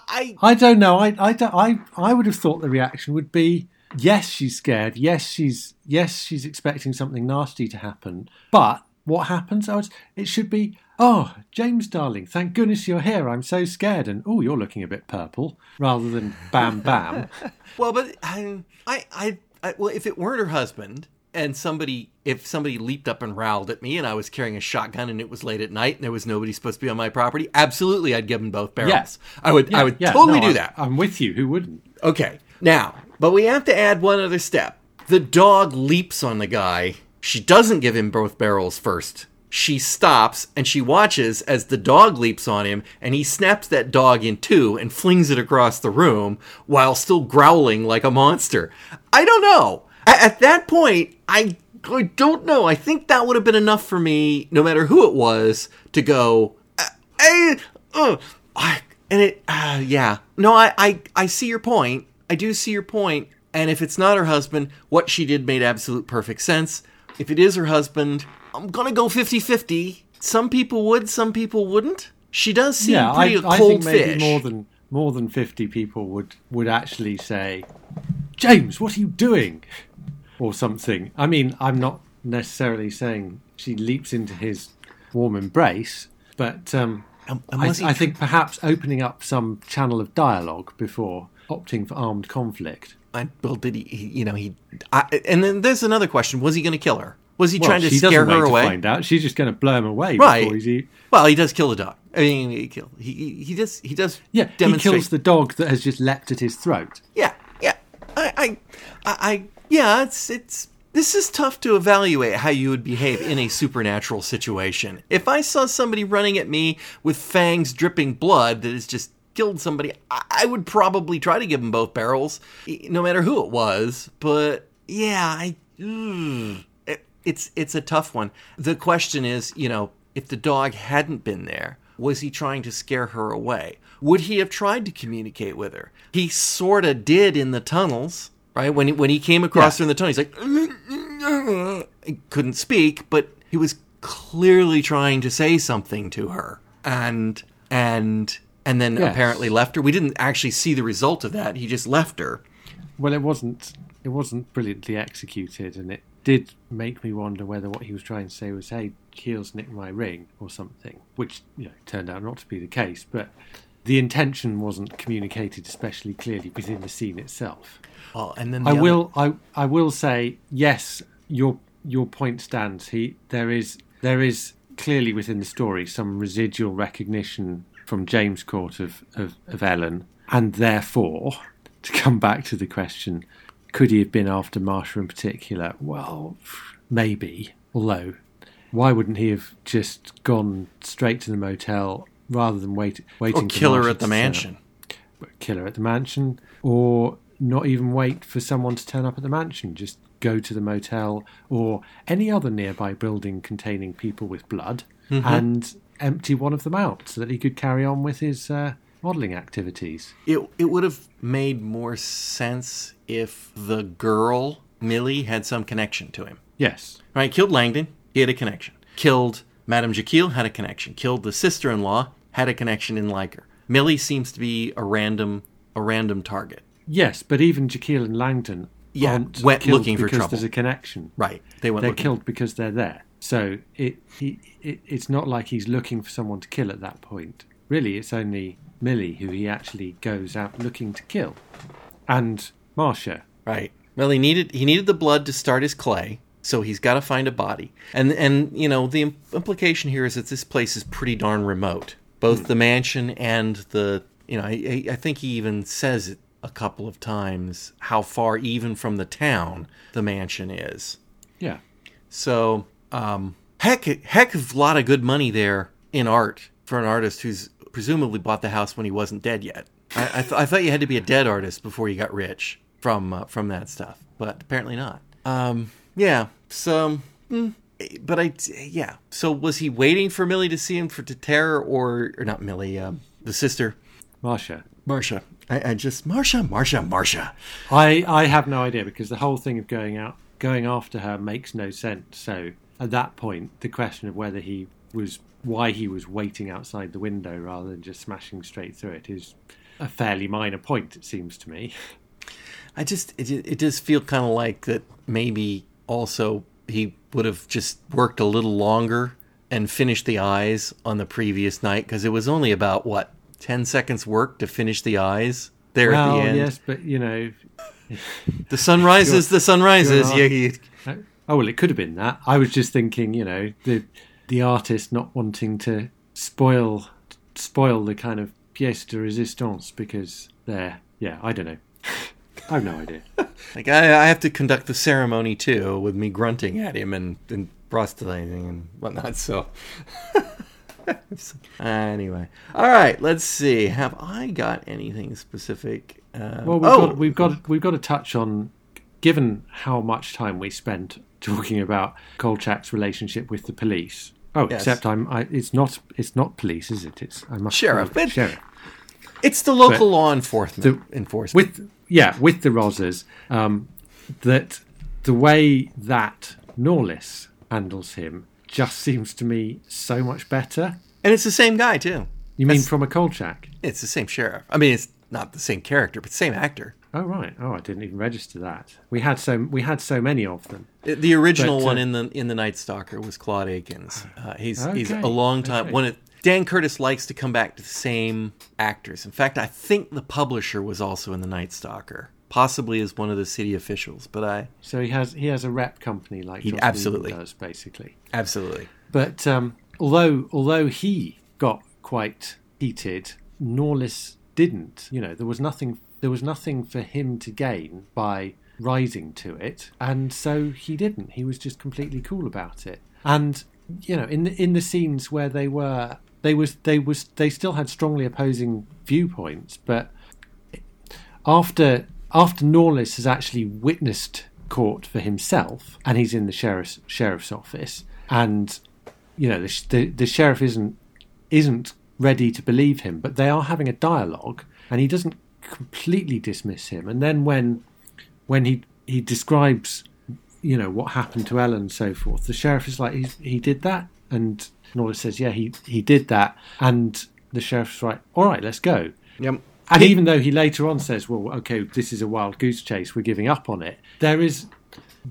I, I I don't know. I, I, don't- I, I would have thought the reaction would be yes, she's scared. Yes, she's yes, she's expecting something nasty to happen. But what happens? Oh, it's, it should be oh, James, darling, thank goodness you're here. I'm so scared, and oh, you're looking a bit purple, rather than bam bam. Well, but I, I, I, I, well, if it weren't her husband and somebody, if somebody leaped up and rowled at me and I was carrying a shotgun and it was late at night and there was nobody supposed to be on my property, absolutely, I'd give them both barrels. Yes. I would, I would Yeah, totally no, do that. I'm with you. Who wouldn't? Okay, now, but we have to add one other step. The dog leaps on the guy. She doesn't give him both barrels first. She stops and she watches as the dog leaps on him and he snaps that dog in two and flings it across the room while still growling like a monster. I don't know. A- At that point, I, I don't know. I think that would have been enough for me, no matter who it was, to go, uh, eh, uh, I- and it, uh, yeah. No, I, I, I see your point. I do see your point. And if it's not her husband, what she did made absolute perfect sense. If it is her husband, I'm gonna go 50-50. Some people would, some people wouldn't. She does seem yeah, pretty a I cold think maybe fish. more than more than fifty people would would actually say, James, what are you doing? Or something. I mean, I'm not necessarily saying she leaps into his warm embrace, but um, Um, I, he I think perhaps opening up some channel of dialogue before opting for armed conflict. I, well, did he, he? You know, he. I, and then there's another question: Was he going to kill her? Was he Well, trying to scare her away? find out. She's just going to blow him away Right. before he's Well, he does kill the dog. I mean, he kill. He he, does. He does. yeah. He kills the dog that has just leapt at his throat. Yeah, yeah. I, I, I, yeah. It's it's. This is tough to evaluate how you would behave in a supernatural situation. If I saw somebody running at me with fangs dripping blood that has just killed somebody, I, I would probably try to give them both barrels, no matter who it was. But yeah, I. Mm, ugh. It's it's a tough one. The question is, you know, if the dog hadn't been there, was he trying to scare her away? Would he have tried to communicate with her? He sort of did in the tunnels, right? When he, when he came across her in the tunnel, he's like, he couldn't speak, but he was clearly trying to say something to her, and and and then Yes. apparently left her. We didn't actually see the result of that. He just left her. Well, it wasn't. It wasn't brilliantly executed, and it did make me wonder whether what he was trying to say was, "Hey, Keel's nicked my ring" or something, which you know turned out not to be the case. But the intention wasn't communicated especially clearly within the scene itself. Oh, and then the I other- will. I I will say yes. Your your point stands. He there is there is clearly within the story some residual recognition from James Cort of, of, of Ellen, and therefore to come back to the question, could he have been after Marsha in particular? Well, maybe. Although, why wouldn't he have just gone straight to the motel rather than wait waiting or for kill her Marsha at the to turn up? mansion. kill her at the mansion, or not even wait for someone to turn up at the mansion. Just go to the motel or any other nearby building containing people with blood and empty one of them out so that he could carry on with his uh, modelling activities. It it would have made more sense if the girl Millie had some connection to him. Yes. Right? Killed Langdon, he had a connection. Killed Madame Jeckiel, had a connection. Killed the sister-in-law, had a connection in Liker. Millie seems to be a random a random target. Yes, but even Jeckiel and Langdon Yeah, aren't went killed looking for because trouble. there's a connection. Right? They went They're looking. killed because they're there. So it, he, it it's not like he's looking for someone to kill at that point. Really, it's only Millie who he actually goes out looking to kill, and Marcia. Right. Well, he needed he needed the blood to start his clay, so he's got to find a body. And and you know the implication here is that this place is pretty darn remote, both the mansion and the you know I, I think he even says it a couple of times how far even from the town the mansion is. Yeah. So um, heck heck of a lot of good money there in art for an artist who's presumably bought the house when he wasn't dead yet. I, I, th- I thought you had to be a dead artist before you got rich from uh, from that stuff, but apparently not. Um, yeah. So, mm, but I yeah. So was he waiting for Millie to see him for to terror or or not Millie, um, the sister, Marcia. Marcia? I, I just Marcia, Marcia, Marcia. I, I have no idea because the whole thing of going out going after her makes no sense. So at that point, the question of whether he was why he was waiting outside the window rather than just smashing straight through it is a fairly minor point, it seems to me. I just it it does feel kind of like that maybe also he would have just worked a little longer and finished the eyes on the previous night because it was only about what 10 seconds work to finish the eyes there well, at the end. yes, but you know, The sun rises, the sun rises. Yeah, you- oh well, it could have been that. I was just thinking, you know, the the artist not wanting to spoil spoil the kind of pièce de résistance because they're yeah, I don't know. I have no idea. like I, I have to conduct the ceremony too with me grunting at him and, and prostulating and whatnot. So. anyway, all right. Let's see. Have I got anything specific? Uh, Well, we've oh, got we've got we've got to touch on, given how much time we spent talking about Kolchak's relationship with the police. Oh, Yes. except I'm. I, it's not. It's not police, is it? It's I must Sheriff, but- sheriff. It's the local But law enforcement. The, enforcement. with yeah with the Rosas um, that the way that Norliss handles him just seems to me so much better. and it's the same guy too. You mean from a Kolchak? It's the same sheriff. I mean, it's not the same character, but same actor. Oh right. Oh, I didn't even register that. We had so we had so many of them. Uh, The original But, uh, one in the in the Night Stalker was Claude Akins. Uh, he's he's a long time. okay. When it, Dan Curtis likes to come back to the same actors. In fact, I think the publisher was also in the Night Stalker, possibly as one of the city officials. But I So he has he has a rep company like He Joss absolutely. Does basically. absolutely But um, although although he got quite heated, Norliss didn't. You know, there was nothing there was nothing for him to gain by rising to it, and so he didn't. He was just completely cool about it. And you know, in the in the scenes where they were they was they was they still had strongly opposing viewpoints, but after after Norliss has actually witnessed Cort for himself, and he's in the sheriff's sheriff's office, and you know the, the the sheriff isn't isn't ready to believe him, but they are having a dialogue, and he doesn't completely dismiss him. And then when when he he describes you know what happened to Ellen and so forth, the sheriff is like he he did that, and Norliss says yeah he he did that, and the sheriff's right, all right let's go. yep. And even though he later on says, "Well, okay, this is a wild goose chase. We're giving up on it," there is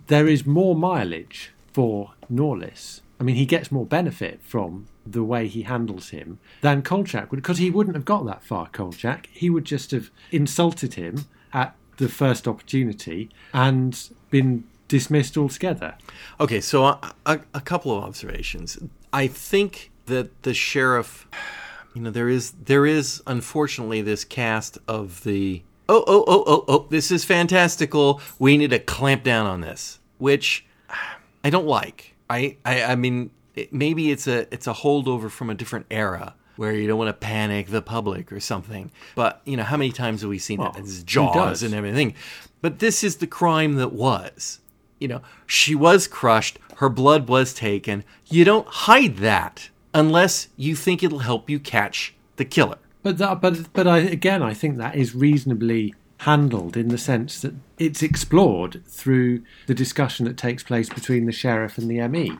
there is more mileage for Norliss. I mean, he gets more benefit from the way he handles him than Kolchak would, because he wouldn't have got that far. Kolchak, he would just have insulted him at the first opportunity and been dismissed altogether. Okay, so a, a, a couple of observations. I think that the sheriff, you know, there is there is unfortunately this cast of the oh oh oh oh oh this is fantastical. We need to clamp down on this, which I don't like. I I, I mean it, maybe it's a it's a holdover from a different era where you don't want to panic the public or something. But you know how many times have we seen Well, that? It's Jaws and everything. But this is the crime that was you know, she was crushed, her blood was taken. You don't hide that unless you think it'll help you catch the killer. But that, but but I, again, I think that is reasonably handled in the sense that it's explored through the discussion that takes place between the sheriff and the ME.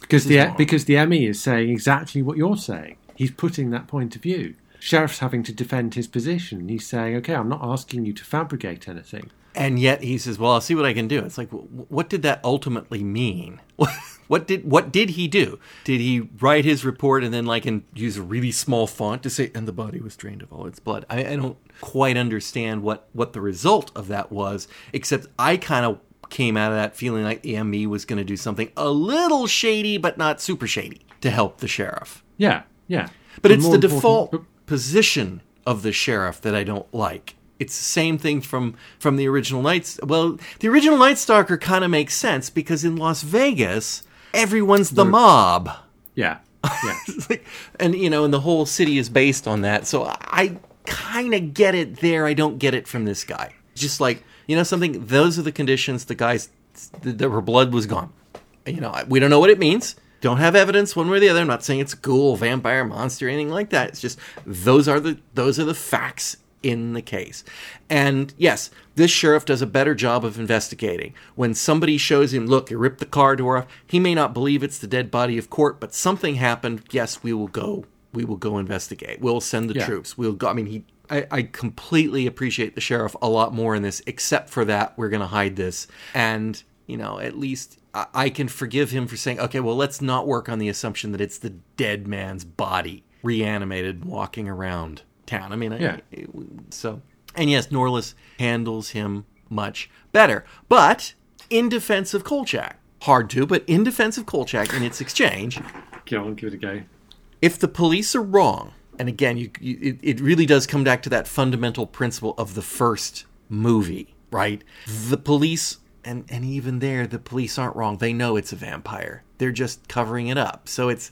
Because the because the ME is saying exactly what you're saying. He's putting that point of view. Sheriff's having to defend his position. He's saying, "Okay, I'm not asking you to fabricate anything. And yet he says, "Well, I'll see what I can do." It's like, what did that ultimately mean? what did what did he do? Did he write his report and then like and use a really small font to say, "And the body was drained of all its blood"? I, I don't quite understand what what the result of that was, except I kind of came out of that feeling like the ME was going to do something a little shady, but not super shady to help the sheriff. Yeah, yeah. But it's the default position of the sheriff that I don't like. It's the same thing from from the original Nights. Well, the original Night Stalker kind of makes sense because in Las Vegas, everyone's the mob. Yeah, yeah. Like- and you know, and the whole city is based on that. So I kind of get it there. I don't get it from this guy. Just like you know, something. Those are the conditions. The guys, that her blood was gone. You know, we don't know what it means. Don't have evidence one way or the other. I'm not saying it's ghoul, vampire, monster, anything like that. It's just those are the those are the facts in the case. And yes, this sheriff does a better job of investigating. When somebody shows him, look, you ripped the car door off, he may not believe it's the dead body of Cort, but something happened. Yes, we will go. We will go investigate. We'll send the Yeah. troops. We'll go. I mean, he. I, I completely appreciate the sheriff a lot more in this. Except for that, we're going to hide this, and you know, at least I, I can forgive him for saying, okay, well, let's not work on the assumption that it's the dead man's body reanimated, walking around town. I mean, I- Yeah. so, and yes, Norliss handles him much better. But in defense of Kolchak, hard to, but in defense of Kolchak in its exchange, Go on, give it a go. if the police are wrong, and again, you, you it, it really does come back to that fundamental principle of the first movie, right? The police, and and even there, the police aren't wrong. They know it's a vampire. They're just covering it up. So it's,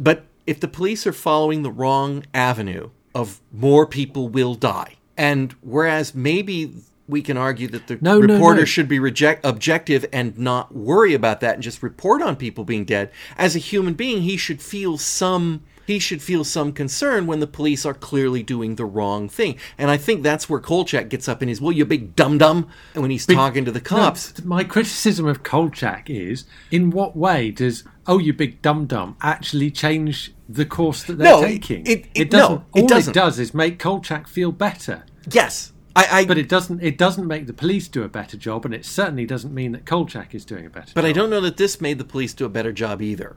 but if the police are following the wrong avenue of more people will die, and whereas maybe we can argue that the No, no, reporter no. should be reject objective and not worry about that and just report on people being dead. As a human being, he should feel some he should feel some concern when the police are clearly doing the wrong thing. And I think that's where Kolchak gets up in his well, you big dum dum, and when he's talking to the cops. No, my criticism of Kolchak is in what way does oh you big dum dum actually change the course that they're No, taking? it- it- doesn't. no, it all doesn't. it does is make Kolchak feel better. Yes. I, I But it doesn't. It doesn't make the police do a better job, and it certainly doesn't mean that Kolchak is doing a better. but job. I don't know that this made the police do a better job either.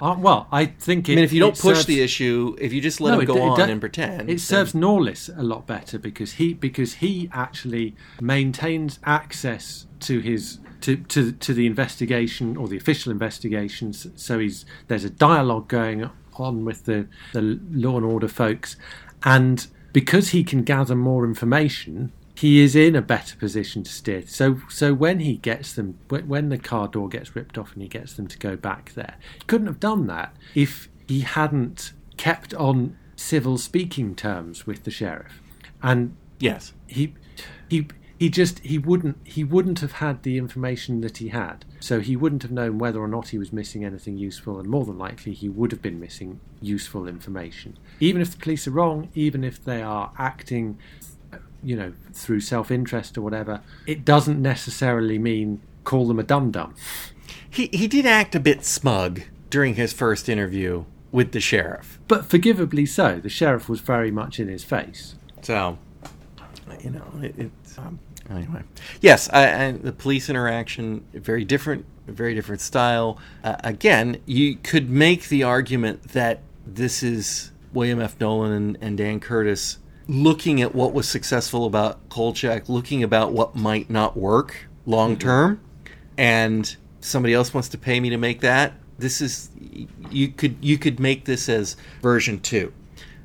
Uh, well, I think. It, I mean, if you don't push serves- the issue, if you just let No, him it- go it on do- and pretend, It then- serves Norliss a lot better because he because he actually maintains access to his to, to to the investigation or the official investigations. So he's there's a dialogue going on with the the law and order folks, and because he can gather more information. He is in a better position to steer. So, so when he gets them, when when the car door gets ripped off and he gets them to go back there, he couldn't have done that if he hadn't kept on civil speaking terms with the sheriff and yes. he he he just he wouldn't he wouldn't have had the information that he had. So he wouldn't have known whether or not he was missing anything useful and more than likely he would have been missing useful information. Even if the police are wrong even if they are acting you know through self-interest or whatever it doesn't necessarily mean call them a dum-dum. He he did act a bit smug during his first interview with the sheriff. but forgivably so. The sheriff was very much in his face. So, you know, it, it's um, anyway. Yes, I, and the police interaction very different, very different style. Uh, again, you could make the argument that this is William F. Nolan and, and Dan Curtis looking at what was successful about Kolchak, looking about what might not work long term, and somebody else wants to pay me to make that. This is you could you could make this as version two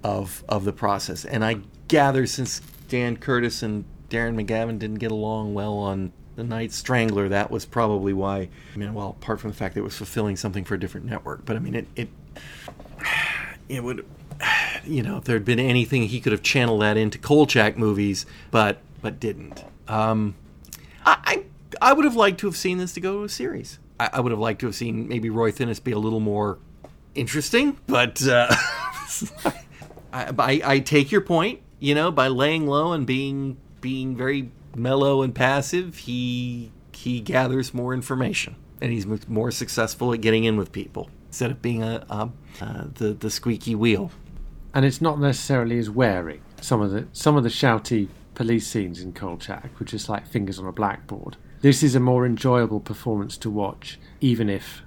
of of the process. And I gather since Dan Curtis and Darren McGavin didn't get along well on the Night Strangler, that was probably why. I mean, well, apart from the fact that it was fulfilling something for a different network, but I mean, it it it would. You know, if there had been anything, he could have channeled that into Kolchak movies, but but didn't. Um, I, I I would have liked to have seen this to go to a series. I, I would have liked to have seen maybe Roy Thinnes be a little more interesting, but uh, I, I, I take your point. You know, by laying low and being being very mellow and passive, he he gathers more information and he's more successful at getting in with people instead of being a, a uh, the the squeaky wheel. and it's not necessarily as wary. Some of the some of the shouty police scenes in Kolchak were just like fingers on a blackboard. This is a more enjoyable performance to watch, even if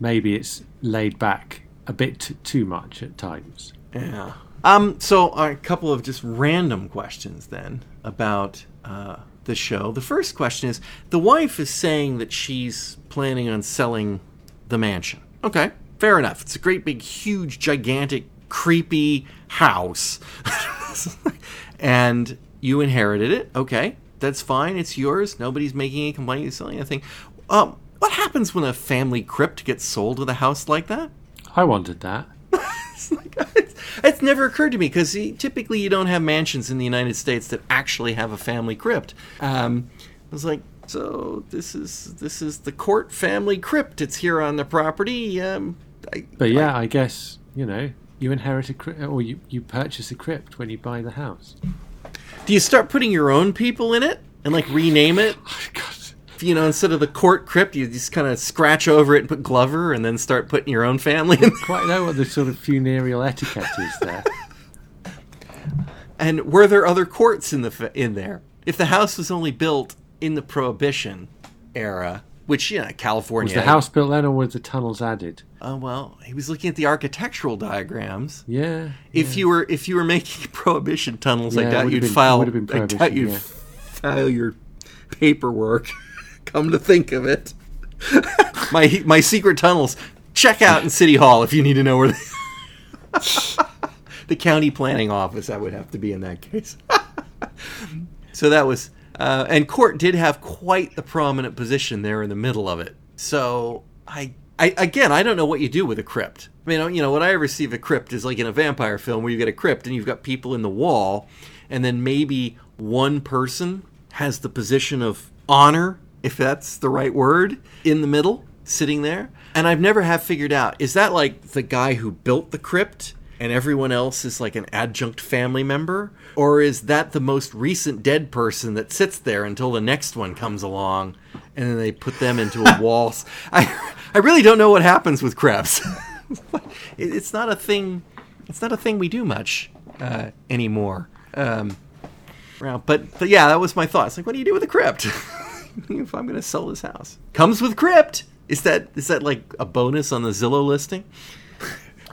maybe it's laid back a bit t- too much at times. Yeah. Um. So a couple of just random questions then about uh, the show. The first question is: the wife is saying that she's planning on selling the mansion. Okay, fair enough. It's a great big, huge, gigantic, creepy house, and you inherited it. Okay, that's fine. It's yours. Nobody's making any complaint. You're selling anything. Um. What happens when a family crypt gets sold with a house like that? I wanted that. it's, like, it's never occurred to me because typically you don't have mansions in the United States that actually have a family crypt. Um, I was like, so this is this is the Cort family crypt. It's here on the property. Um, I, But yeah, I guess you know you inherit a crypt, or you you purchase a crypt when you buy the house. do you start putting your own people in it and like rename it? You know, instead of the Cort crypt, you just kind of scratch over it and put Glover, and then start putting your own family in. Quite know what the sort of funereal etiquette is there. And were there other Corts in the in there? If the house was only built in the Prohibition era, which yeah, California. Was the house built then, or were the tunnels added? Oh well, he was looking at the architectural diagrams. Yeah. If you were if you were making prohibition tunnels, I Yeah, it doubt you'd been- file. I doubt you'd yeah. file your paperwork. Come to think of it, my my secret tunnels. Check out in City Hall if you need to know where. They... the county planning office. I would have to be in that case. so that was, uh, and Cort did have quite the prominent position there in the middle of it. So I, I again, I don't know what you do with a crypt. I mean, you know, what I ever see a crypt is like in a vampire film where you get a crypt and you've got people in the wall, and then maybe one person has the position of honor, if that's the right word, in the middle, sitting there. And I've never have figured out is that like the guy who built the crypt and everyone else is like an adjunct family member? Or is that the most recent dead person that sits there until the next one comes along and then they put them into a wall? I, I really don't know what happens with crypts. It's not a thing. It's not a thing we do much uh, anymore. Um. But, but yeah, that was my thought. It's like, what do you do with a crypt? if I'm going to sell this house, comes with crypt. Is that is that like a bonus on the Zillow listing?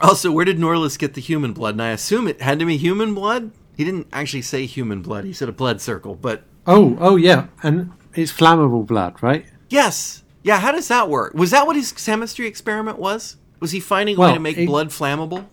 Also, where did Norliss get the human blood? And I assume it had to be human blood. He didn't actually say human blood. He said a blood circle. But Oh, oh yeah, and it's flammable blood, right? yes, yeah. How does that work? Was that what his chemistry experiment was? Was he finding a way to make it- blood flammable?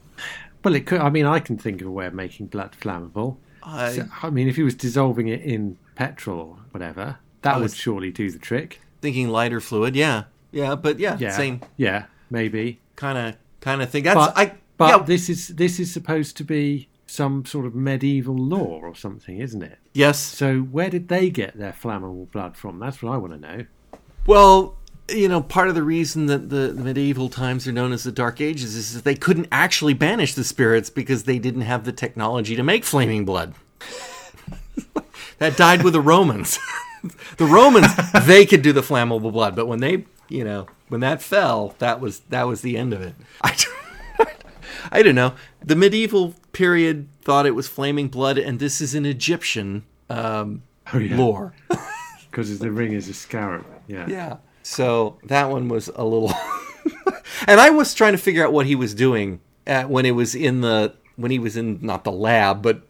Well, it could. I mean, I can think of a way of making blood flammable. I- So, I mean, if he was dissolving it in petrol or whatever, that would surely do the trick. Thinking lighter fluid. Yeah, yeah. But yeah, Yeah, same Yeah, maybe. kind of kind of thing. That's But I. but yeah, this is this is supposed to be some sort of medieval law or something, isn't it? yes. So where did they get their flammable blood from? That's what I want to know. Well, you know, part of the reason that the, the medieval times are known as the Dark Ages is that they couldn't actually banish the spirits because they didn't have the technology to make flaming blood. that died with the Romans. the Romans, they could do the flammable blood, but when they, you know, when that fell, that was that was the end of it. I, I don't know. The medieval period thought it was flaming blood, and this is an Egyptian um, Oh, yeah. lore. Because the ring is a scarab. Yeah. Yeah. So that one was a little. and I was trying to figure out what he was doing at, when it was in the when he was in not the lab, but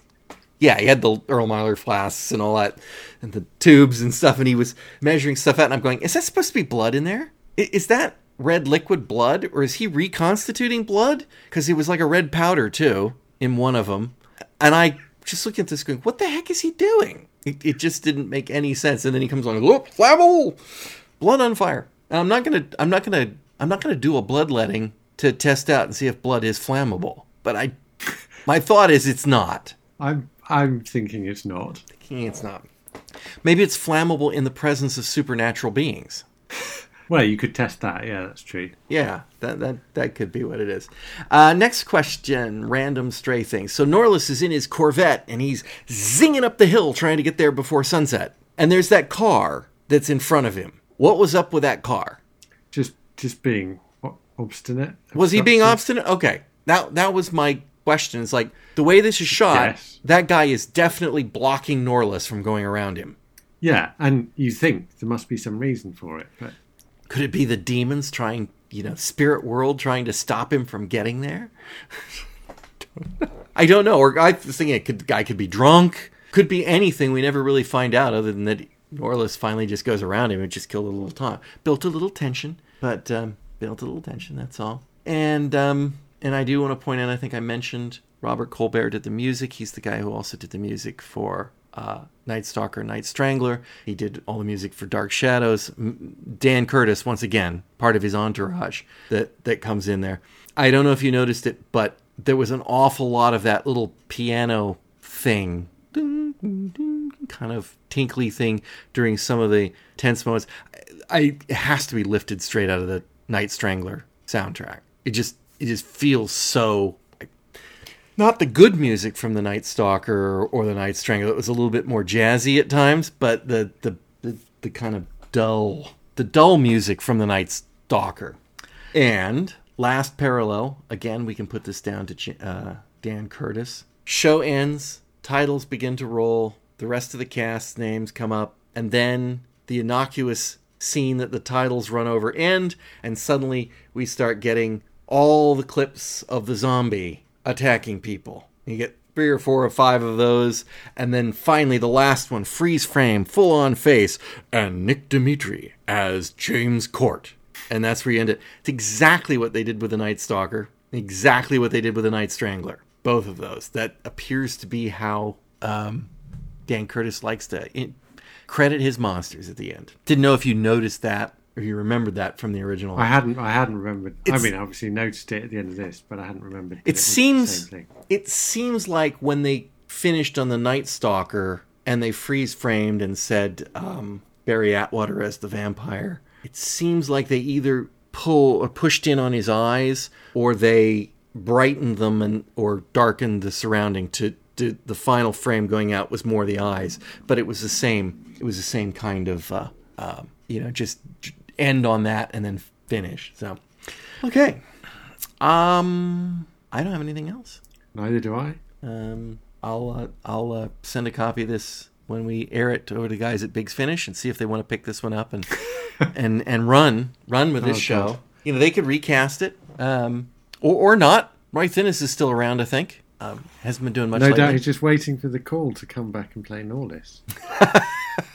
yeah, he had the Erlenmeyer flasks and all that, and the tubes and stuff, and he was measuring stuff out. And I'm going, is that supposed to be blood in there? Is that red liquid blood, or is he reconstituting blood? Because it was like a red powder too in one of them, and I just looking at this going, what the heck is he doing? It, it just didn't make any sense. And then he comes on, look, flammable, blood on fire. And I'm not gonna, I'm not gonna, I'm not gonna do a bloodletting to test out and see if blood is flammable. But I, my thought is it's not. I'm I'm thinking it's not. Thinking It's not. Maybe it's flammable in the presence of supernatural beings. Well, you could test that. Yeah, that's true. Yeah, that that that could be what it is. Uh, next question, random stray thing. So Norliss is in his Corvette and he's zinging up the hill trying to get there before sunset. And there's that car that's in front of him. What was up with that car? Just just being obstinate. Was he being obstinate? Okay, that that was my question. It's like the way this is shot, Yes. that guy is definitely blocking Norliss from going around him. Yeah, and you think there must be some reason for it, but Could it be the demons trying, you know, spirit world trying to stop him from getting there? I don't know. Or I was thinking it could, the guy could be drunk. Could be anything. We never really find out other than that Norliss finally just goes around him and just killed a little time. Built a little tension, but um, built a little tension. That's all. And um, and I do want to point out. I think I mentioned Robert Cobert did the music. He's the guy who also did the music for uh, Night Stalker, Night Strangler. He did all the music for Dark Shadows. Dan Curtis, once again, part of his entourage that that comes in there. I don't know if you noticed it, but there was an awful lot of that little piano thing, kind of tinkly thing during some of the tense moments. I it has to be lifted straight out of the Night Strangler soundtrack. It just it just feels so not the good music from the Night Stalker or the Night Strangler. It was a little bit more jazzy at times, but the the the, the kind of dull the dull music from the Night Stalker. And last parallel, again, we can put this down to uh, Dan Curtis. Show ends, titles begin to roll, the rest of the cast's names come up, and then the innocuous scene that the titles run over end, and suddenly we start getting all the clips of the zombie attacking people. You get three or four or five of those, and then finally the last one, freeze frame, full on face, and Nick Dimitri as James Cort. And that's where you end it. It's exactly what they did with the Night Stalker, exactly what they did with the Night Strangler. Both of those. That appears to be how um, Dan Curtis likes to in- credit his monsters at the end. Didn't know if you noticed that or you remembered that from the original. I hadn't. I hadn't remembered. It's- I mean, obviously noticed it at the end of this, but I hadn't remembered. that it seems it seems like when they finished on the Night Stalker and they freeze framed and said um, Barry Atwater as the vampire, it seems like they either pull or pushed in on his eyes or they brightened them and or darkened the surrounding to, to the final frame going out was more the eyes, but it was the same. It was the same kind of uh, uh, you know just end on that and then finish. So okay. Um, I don't have anything else. Neither do I. Um, I'll uh, I'll uh, send a copy of this when we air it over to the guys at Big's Finish and see if they want to pick this one up and and and run run with this Oh, show. God. You know, they could recast it, um, or or not. Roy Thinnes is still around, I think. Um, hasn't been doing much. No lately. doubt he's just waiting for the call to come back and play Norliss.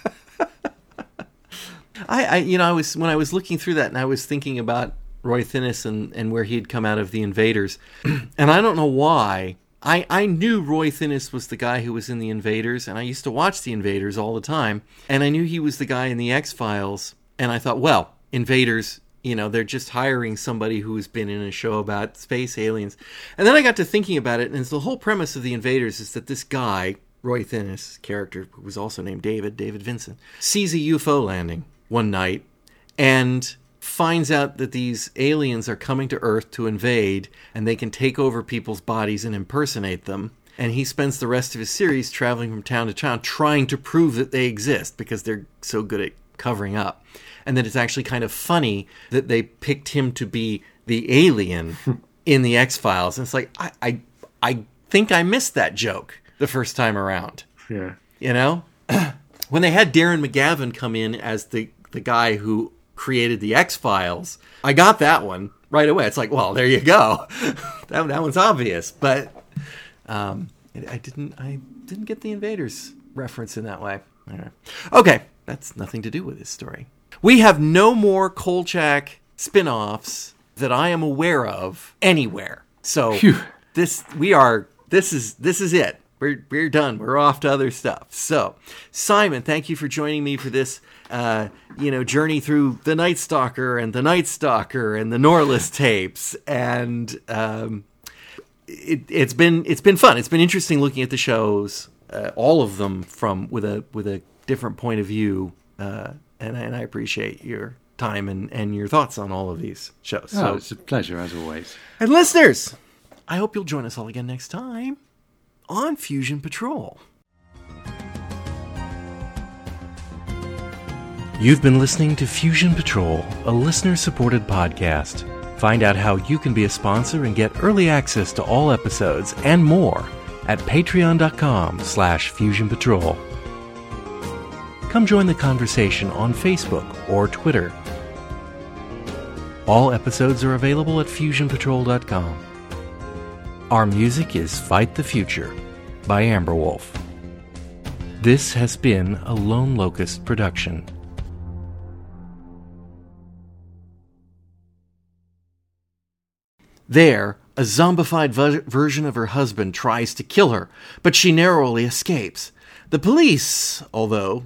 I, I you know I was when I was looking through that and I was thinking about Roy Thinnes and, and where he had come out of the Invaders, and I don't know why. I, I knew Roy Thinnes was the guy who was in the Invaders, and I used to watch the Invaders all the time, and I knew he was the guy in the X Files, and I thought, well, Invaders, you know, they're just hiring somebody who's been in a show about space aliens, and then I got to thinking about it, and the whole premise of the Invaders is that this guy Roy Thinnes character, who was also named David, David Vincent, sees a UFO landing one night and finds out that these aliens are coming to Earth to invade and they can take over people's bodies and impersonate them. And he spends the rest of his series traveling from town to town trying to prove that they exist because they're so good at covering up. And that it's actually kind of funny that they picked him to be the alien in the X Files. And it's like, I, I, I think I missed that joke the first time around. Yeah. You know, when they had Darren McGavin come in as the the guy who created the X Files, I got that one right away. It's like, well, there you go. that that one's obvious, but um, I didn't I didn't get the Invaders reference in that way. Okay, that's nothing to do with this story. We have no more Kolchak spin-offs that I am aware of anywhere. So Phew. this we are this is this is it. We're we're done. We're off to other stuff. So, Simon, thank you for joining me for this uh, you know, journey through the Night Stalker and the Night Stalker and the Norliss tapes and um it, it's been it's been fun. It's been interesting looking at the shows, uh, all of them from with a with a different point of view, uh, and, I- and I appreciate your time and, and your thoughts on all of these shows. Oh, So, it's a pleasure as always. and listeners, I hope you'll join us all again next time on Fusion Patrol. You've been listening to Fusion Patrol, a listener supported podcast. Find out how you can be a sponsor and get early access to all episodes and more at patreon.com slash fusion patrol. Come join the conversation on Facebook or Twitter. All episodes are available at fusionpatrol.com. Our music is Fight the Future by Amberwolf. This has been a Lone Locust production. There, a zombified v- version of her husband tries to kill her, but she narrowly escapes. The police, although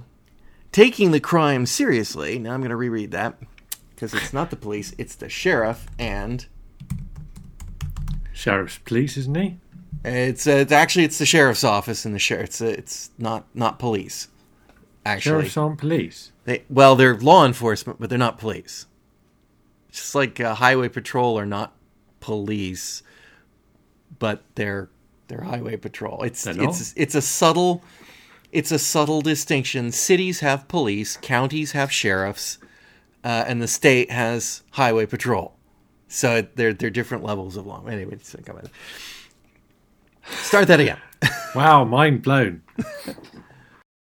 taking the crime seriously, now I'm going to reread that because it's not the police, it's the sheriff and Sheriff's police, isn't he? it's, uh, it's actually it's the sheriff's office and the sheriff. It's, uh, it's not not police. Actually, Sheriffs aren't police. they well they're law enforcement, but they're not police. Just like uh, highway patrol are not police, but they're they're highway patrol. It's They're not? it's it's a subtle it's a subtle distinction. Cities have police, counties have sheriffs, uh, and the state has highway patrol. So they're they're different levels of long. Anyway, so come on. start that again. Wow, mind blown.